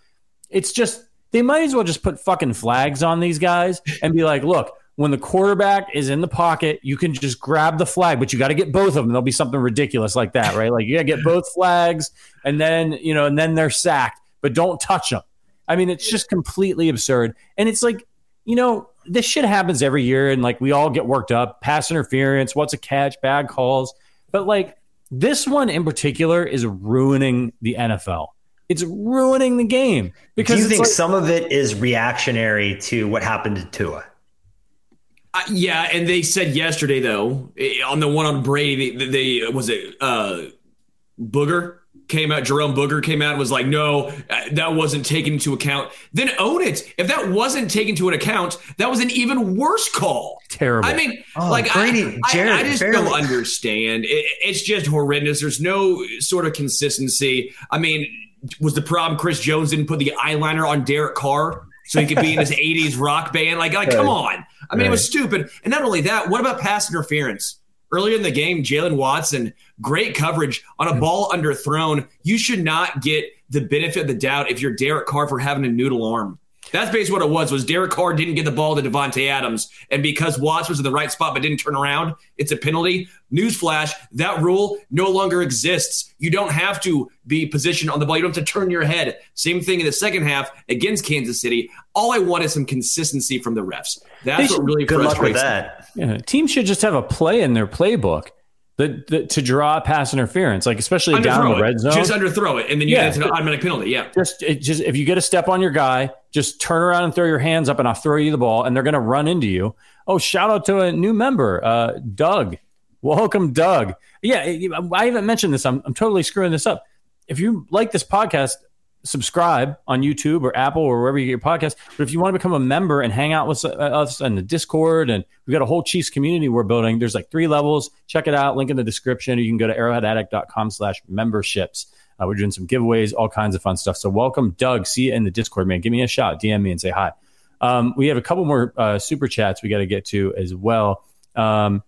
[SPEAKER 1] It's just they might as well just put fucking flags on these guys and be like, look, when the quarterback is in the pocket, you can just grab the flag, but you got to get both of them. There'll be something ridiculous like that, right? Like you got to get both flags, and then you know, and then they're sacked, but don't touch them. I mean, it's just completely absurd, and it's like, you know, this shit happens every year, and like we all get worked up. Pass interference, what's a catch, bad calls, but like this one in particular is ruining the NFL. It's ruining the game because
[SPEAKER 4] Do you think
[SPEAKER 1] like-
[SPEAKER 4] some of it is reactionary to what happened to Tua?
[SPEAKER 3] Uh, yeah, and they said yesterday though eh, on the one on Brady, they, they was it uh, Boger came out, Jerome Boger came out and was like, no, uh, that wasn't taken into account. Then own it. If that wasn't taken into account, that was an even worse call.
[SPEAKER 1] Terrible.
[SPEAKER 3] I mean,
[SPEAKER 4] Oh,
[SPEAKER 3] like
[SPEAKER 4] Brady,
[SPEAKER 3] I,
[SPEAKER 4] Jared,
[SPEAKER 3] I, I just
[SPEAKER 4] barely.
[SPEAKER 3] don't understand. It, it's just horrendous. There's no sort of consistency. I mean, was the problem Chris Jones didn't put the eyeliner on Derek Carr so he could be in his [laughs] 80s rock band? Like, like come on. I mean, it was stupid. And not only that, what about pass interference? Earlier in the game, Jaylen Watson, great coverage on a ball underthrown. You should not get the benefit of the doubt if you're Derek Carr for having a noodle arm. That's basically what it was. Was Derek Carr didn't get the ball to Davante Adams, and because Watts was in the right spot but didn't turn around, it's a penalty. Newsflash: that rule no longer exists. You don't have to be positioned on the ball. You don't have to turn your head. Same thing in the second half against Kansas City. All I want is some consistency from the refs. That's what really
[SPEAKER 4] Good luck with
[SPEAKER 3] frustrates me.
[SPEAKER 4] that.
[SPEAKER 1] Yeah, teams should just have a play in their playbook that, that to draw pass interference, like especially down
[SPEAKER 3] Underthrow
[SPEAKER 1] the red zone.
[SPEAKER 3] Just underthrow it, and then you
[SPEAKER 1] Yeah.
[SPEAKER 3] get an automatic penalty. Yeah.
[SPEAKER 1] just it just if you get a step on your guy, just turn around and throw your hands up, and I'll throw you the ball, and they're going to run into you. Oh, shout out to a new member, uh, Doug. Welcome, Doug. Yeah, I haven't mentioned this. I'm, I'm totally screwing this up. If you like this podcast, subscribe on YouTube or Apple or wherever you get your podcast. But if you want to become a member and hang out with uh, us in the Discord, and we've got a whole Chiefs community we're building. There's like three levels. Check it out. Link in the description. You can go to arrowheadaddict.com slash memberships. Uh, we're doing some giveaways, all kinds of fun stuff. So welcome, Doug. See you in the Discord, man. Give me a shout. DM me and say hi. Um, we have a couple more uh, super chats we got to get to as well. Um,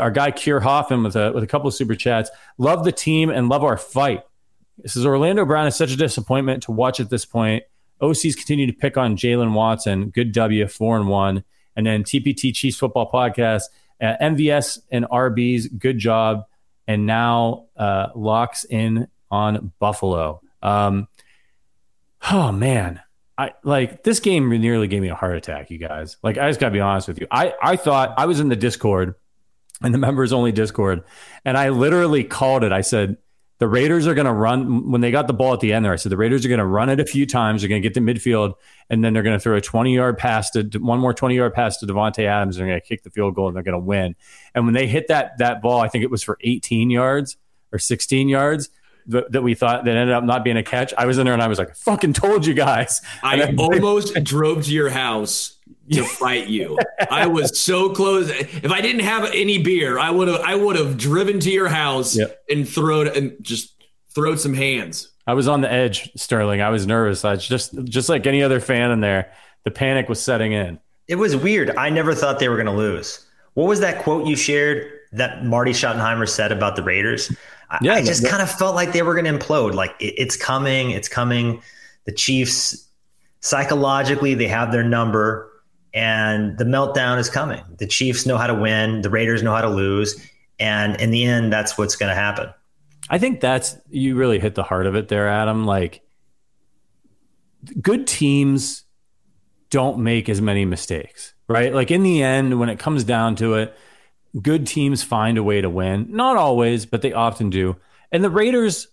[SPEAKER 1] our guy Kier Hoffman with a with a couple of super chats. Love the team and love our fight. This is Orlando Brown is such a disappointment to watch at this point. OCs continue to pick on Jaylen Watson. Good W, four and one. And then TPT Chiefs Football Podcast, uh, MVS and RBs. Good job. And now uh, locks in on Buffalo. Um, oh man, I like this game nearly gave me a heart attack. You guys, like I just gotta be honest with you. I I thought I was in the Discord, and the members only Discord, and I literally called it. I said the Raiders are going to run when they got the ball at the end there. I said the Raiders are going to run it a few times. They're going to get to midfield, and then they're going to throw a 20 yard pass to one more 20 yard pass to Davante Adams. They're going to kick the field goal and they're going to win. And when they hit that that ball, I think it was for 18 yards or 16 yards that, we thought that ended up not being a catch. I was in there and I was like, "Fucking told you guys."
[SPEAKER 3] I almost drove to your house to [laughs] fight you. I was so close. If I didn't have any beer, I would have I would have driven to your house
[SPEAKER 1] Yep.
[SPEAKER 3] and thrown and just throwed some hands.
[SPEAKER 1] I was on the edge, Sterling. I was nervous. I was just just like any other fan in there. The panic was setting in.
[SPEAKER 4] It was weird. I never thought they were going to lose. What was that quote you shared that Marty Schottenheimer said about the Raiders? I,
[SPEAKER 1] Yeah,
[SPEAKER 4] I just kind of felt like they were going to implode. Like it, it's coming, it's coming. The Chiefs psychologically they have their number, and the meltdown is coming. The Chiefs know how to win. The Raiders know how to lose, and in the end, that's what's going to happen.
[SPEAKER 1] I think that's you really hit the heart of it there, Adam. Like good teams don't make as many mistakes, right? Like in the end, when it comes down to it, good teams find a way to win. Not always, but they often do. And the Raiders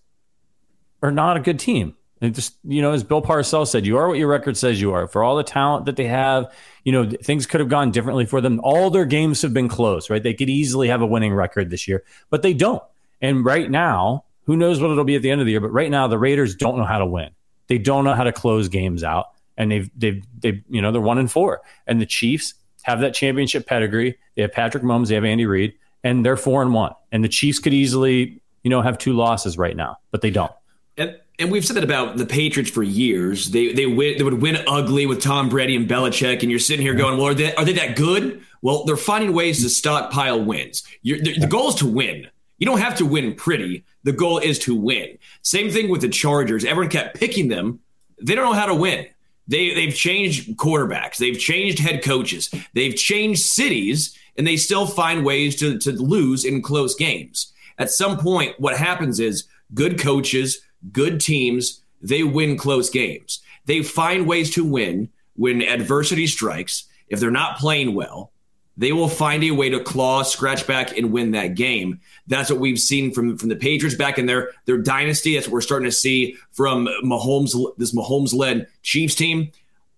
[SPEAKER 1] are not a good team. And just you know, as Bill Parcells said, you are what your record says you are. For all the talent that they have, you know, things could have gone differently for them. All their games have been close, right? They could easily have a winning record this year, but they don't. And right now, who knows what it'll be at the end of the year? But right now, the Raiders don't know how to win. They don't know how to close games out, and they've they've they you know they're one and four. And the Chiefs have that championship pedigree. They have Patrick Mahomes, they have Andy Reid, and they're four and one. And the Chiefs could easily you know have two losses right now, but they don't.
[SPEAKER 3] And, and we've said that about the Patriots for years. They they win, they would win ugly with Tom Brady and Belichick, and you're sitting here going, "Well, are they, are they that good?" Well, they're finding ways to stockpile wins. The, the goal is to win. You don't have to win pretty. The goal is to win. Same thing with the Chargers. Everyone kept picking them. They don't know how to win. They they've changed quarterbacks. They've changed head coaches. They've changed cities, and they still find ways to to lose in close games. At some point, what happens is good coaches, good teams, they win close games. They find ways to win when adversity strikes. If they're not playing well, they will find a way to claw, scratch back, and win that game. That's what we've seen from from the Patriots back in their their dynasty. That's what we're starting to see from Mahomes, this Mahomes led Chiefs team.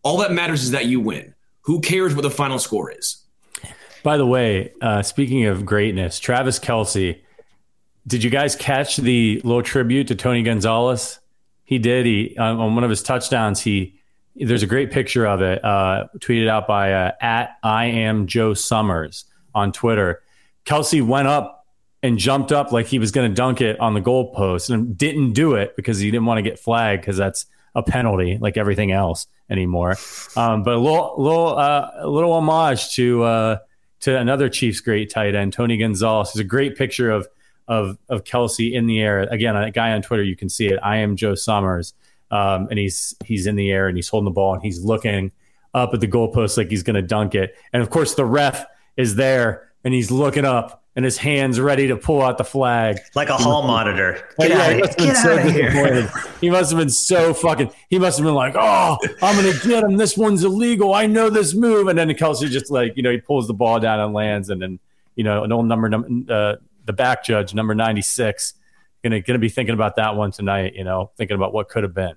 [SPEAKER 3] All that matters is that you win. Who cares what the final score is?
[SPEAKER 1] By the way, uh, speaking of greatness, Travis Kelce, did you guys catch the little tribute to Tony Gonzalez? He did. He on, on one of his touchdowns. He there's a great picture of it, uh, tweeted out by uh, at I am Joe Summers on Twitter. Kelce went up and jumped up like he was going to dunk it on the goalpost and didn't do it because he didn't want to get flagged because that's a penalty like everything else anymore. Um, but a little, little, uh, a little homage to uh, to another Chiefs great tight end, Tony Gonzalez. It's a great picture of of of Kelce in the air. Again, a guy on Twitter, you can see it. I am Joe Summers, um, and he's he's in the air and he's holding the ball and he's looking up at the goalpost like he's going to dunk it. And of course, the ref is there and he's looking up and his hands ready to pull out the flag.
[SPEAKER 4] Like a hall monitor.
[SPEAKER 1] Get, yeah, out, of, get so out of here. he must have been so fucking, he must have been like, oh, I'm going to get him. This one's illegal. I know this move. And then Kelce just like, you know, he pulls the ball down and lands. And then, you know, an old number, uh, the back judge, number 96, gonna, gonna be thinking about that one tonight, you know, thinking about what could have been.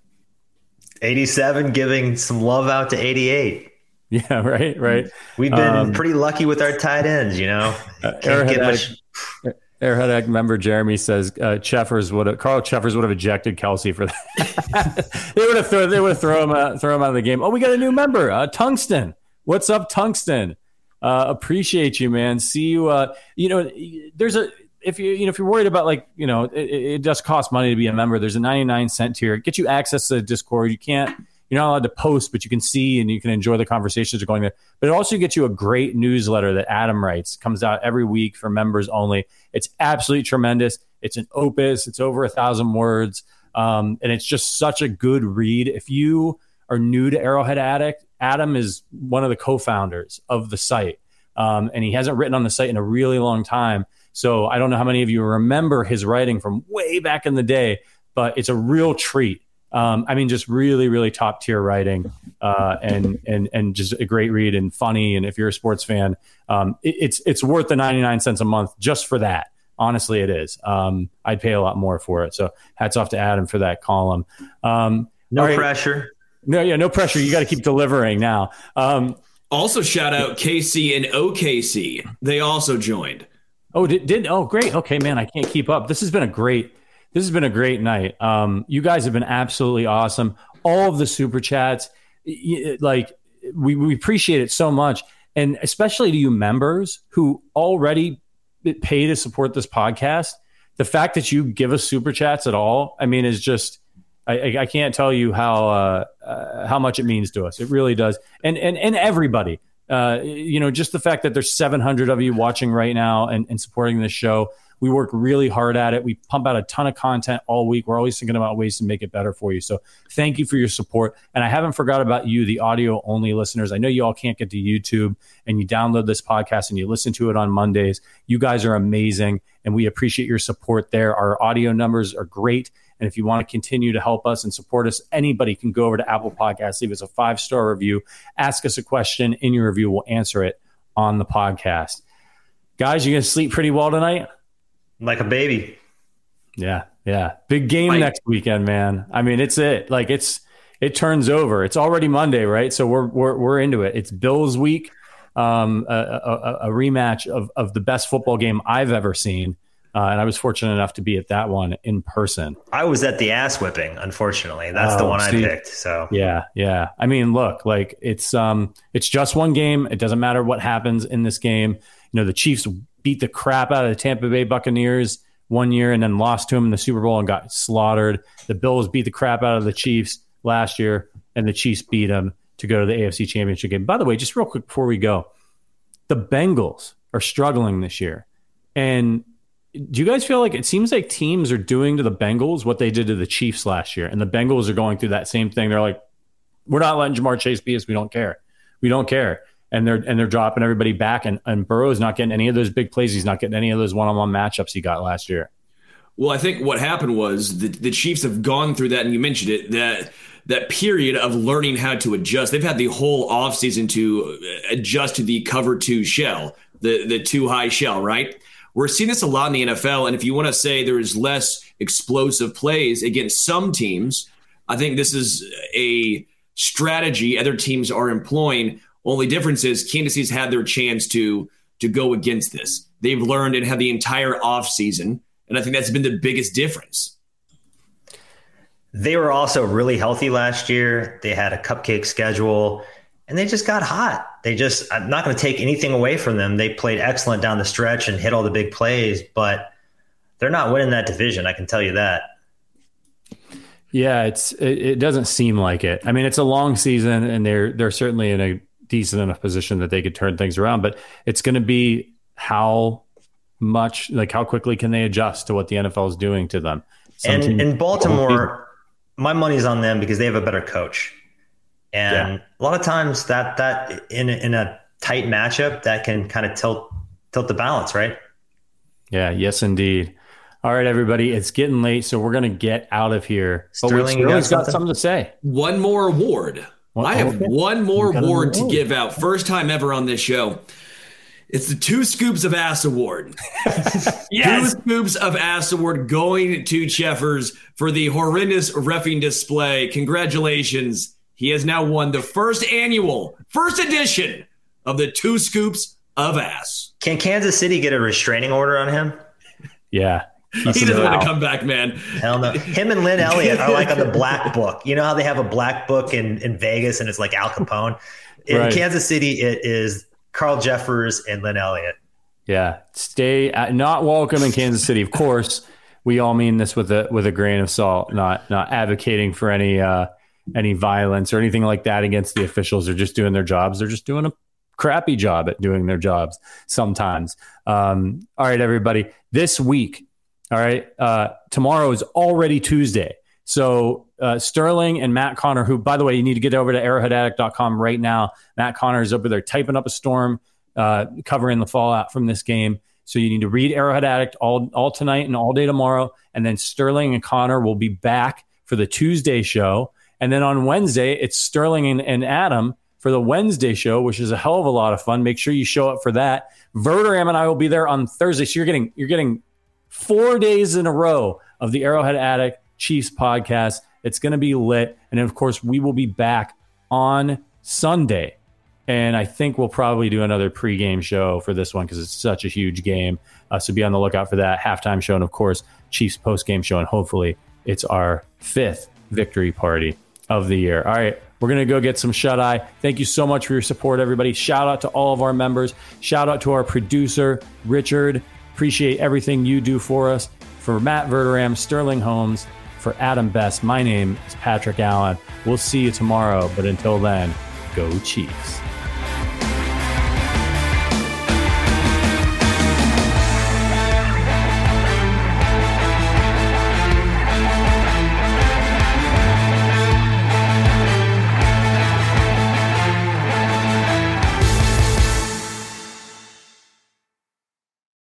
[SPEAKER 4] 87 giving some love out to 88. [laughs]
[SPEAKER 1] Yeah, right, right.
[SPEAKER 4] We've been um, pretty lucky with our tight ends, you know. [laughs] Uh,
[SPEAKER 1] get much. Airhead member Jeremy says uh, Cheffers would have Carl Cheffers would have ejected Kelce for that. [laughs] they would have throw they would have throw him out, throw him out of the game. Oh, we got a new member, uh, Tungsten. What's up, Tungsten? Uh, appreciate you, man. See you. Uh, you know, there's a if you you know if you're worried about like you know it, it does cost money to be a member. There's a 99 cent tier. Get you access to Discord. You can't you're not allowed to post, but you can see and you can enjoy the conversations that are going there. But it also gets you a great newsletter that Adam writes, comes out every week for members only. It's absolutely tremendous. It's an opus. It's over a thousand words, um, and it's just such a good read. If you are new to Arrowhead Addict, Adam is one of the co-founders of the site, um, and he hasn't written on the site in a really long time. So I don't know how many of you remember his writing from way back in the day, but it's a real treat. Um, I mean, just really, really top tier writing, uh, and and and just a great read and funny. And if you're a sports fan, um, it, it's it's worth the 99 cents a month just for that. Honestly, it is. Um, I'd pay a lot more for it. So hats off to Adam for that column. Um,
[SPEAKER 4] no right. pressure.
[SPEAKER 1] No, yeah, no pressure. You got to keep delivering now. Um,
[SPEAKER 3] also, shout out KC and OKC. They also joined.
[SPEAKER 1] Oh, did, did oh great. Okay, man, I can't keep up. This has been a great this has been a great night. Um, you guys have been absolutely awesome. All of the super chats, like we, we appreciate it so much, and especially to you members who already pay to support this podcast. The fact that you give us super chats at all, I mean, is just I, I can't tell you how uh, uh, how much it means to us. It really does, and and and everybody. Uh, you know, just the fact that there's 700 of you watching right now and, and supporting this show we work really hard at it. We pump out a ton of content all week. We're always thinking about ways to make it better for you. So thank you for your support. And I haven't forgot about you, the audio only listeners. I know you all can't get to YouTube and you download this podcast and you listen to it on Mondays. You guys are amazing and we appreciate your support there. Our audio numbers are great. And if you want to continue to help us and support us, anybody can go over to Apple Podcasts, leave us a five star review, ask us a question in your review. We'll answer it on the podcast. Guys, you going to sleep pretty well tonight?
[SPEAKER 4] like a baby.
[SPEAKER 1] Yeah, yeah. Big game next weekend, man. I mean, it's it. Like it's it turns over. It's already Monday, right? So we're we're we're into it. It's Bills week. Um, a, a, a rematch of of the best football game I've ever seen. Uh, and I was fortunate enough to be at that one in person.
[SPEAKER 4] I was at the ass whipping, unfortunately. That's oh, the one see, I picked. So
[SPEAKER 1] yeah, yeah. I mean, look, like it's um, it's just one game. It doesn't matter what happens in this game. You know, the Chiefs beat the crap out of the Tampa Bay Buccaneers one year and then lost to them in the Super Bowl and got slaughtered. The Bills beat the crap out of the Chiefs last year, and the Chiefs beat them to go to the AFC Championship game. By the way, just real quick before we go, the Bengals are struggling this year. And do you guys feel like it seems like teams are doing to the Bengals what they did to the Chiefs last year? And the Bengals are going through that same thing. They're like, we're not letting Ja'Marr Chase be us. We don't care. We don't care and they're and they're dropping everybody back. And and Burrow's not getting any of those big plays. He's not getting any of those one on one matchups he got last year.
[SPEAKER 3] Well, I think what happened was the the Chiefs have gone through that, and you mentioned it that that period of learning how to adjust. They've had the whole offseason to adjust to the cover two shell, the the two high shell, right? We're seeing this a lot in the NFL, and if you want to say there is less explosive plays against some teams, I think this is a strategy other teams are employing only difference is Kansas City's had their chance to to go against this. They've learned and had the entire offseason. And I think that's been the biggest difference.
[SPEAKER 4] They were also really healthy last year. They had a cupcake schedule and they just got hot. They just, I'm not going to take anything away from them. They played excellent down the stretch and hit all the big plays, but they're not winning that division. I can tell you that.
[SPEAKER 1] Yeah, it's it, it, doesn't seem like it. I mean, it's a long season, and they're they're certainly in a decent enough position that they could turn things around. But it's going to be how much, like how quickly can they adjust to what the NFL is doing to them.
[SPEAKER 4] Some and in Baltimore, my money's on them because they have a better coach. And yeah. a lot of times that that in in a tight matchup that can kind of tilt tilt the balance, right?
[SPEAKER 1] Yeah, yes indeed. All right, everybody, it's getting late, so we're gonna get out of here.
[SPEAKER 4] Sterling,
[SPEAKER 1] Sterling's got, got something to say.
[SPEAKER 3] One more award. I have okay. one more award to give out. First time ever on this show. It's the Two Scoops of Ass Award. [laughs] yes. Two Scoops of Ass Award going to Cheffers for the horrendous refing display. Congratulations. He has now won the first annual, first edition of the Two Scoops of Ass.
[SPEAKER 4] Can Kansas City get a restraining order on him?
[SPEAKER 1] Yeah.
[SPEAKER 3] he doesn't want to come back, man.
[SPEAKER 4] Hell no. Him and Lynn Elliott are like on the black book. You know how they have a black book in, in Vegas and it's like Al Capone? In right. Kansas City, it is Carl Cheffers and Lynn Elliott.
[SPEAKER 1] Yeah, stay at, not welcome in Kansas City. Of course, we all mean this with a with a grain of salt. Not not advocating for any uh, any violence or anything like that against the officials. They're just doing their jobs. They're just doing a crappy job at doing their jobs sometimes. Um, all right, everybody. This week, all right, uh, tomorrow is already Tuesday. So uh, Sterling and Matt Connor, who, by the way, you need to get over to arrowheadaddict.com right now. Matt Connor is over there typing up a storm, uh, covering the fallout from this game. So you need to read Arrowhead Addict all, all tonight and all day tomorrow. And then Sterling and Connor will be back for the Tuesday show. And then on Wednesday, it's Sterling and, and Adam for the Wednesday show, which is a hell of a lot of fun. Make sure you show up for that. Verderame and I will be there on Thursday. So you're getting you're getting four days in a row of the Arrowhead Addict Chiefs podcast. It's going to be lit. And of course, we will be back on Sunday. And I think we'll probably do another pregame show for this one because it's such a huge game. Uh, so be on the lookout for that halftime show. And of course, Chiefs postgame show. And hopefully, it's our fifth victory party of the year. All right. We're going to go get some shut eye. Thank you so much for your support, everybody. Shout out to all of our members. Shout out to our producer, Richard. Appreciate everything you do for us. For Matt Verderame, Sterling Holmes, for Adam Best, my name is Patrick Allen. We'll see you tomorrow, but until then, go Chiefs.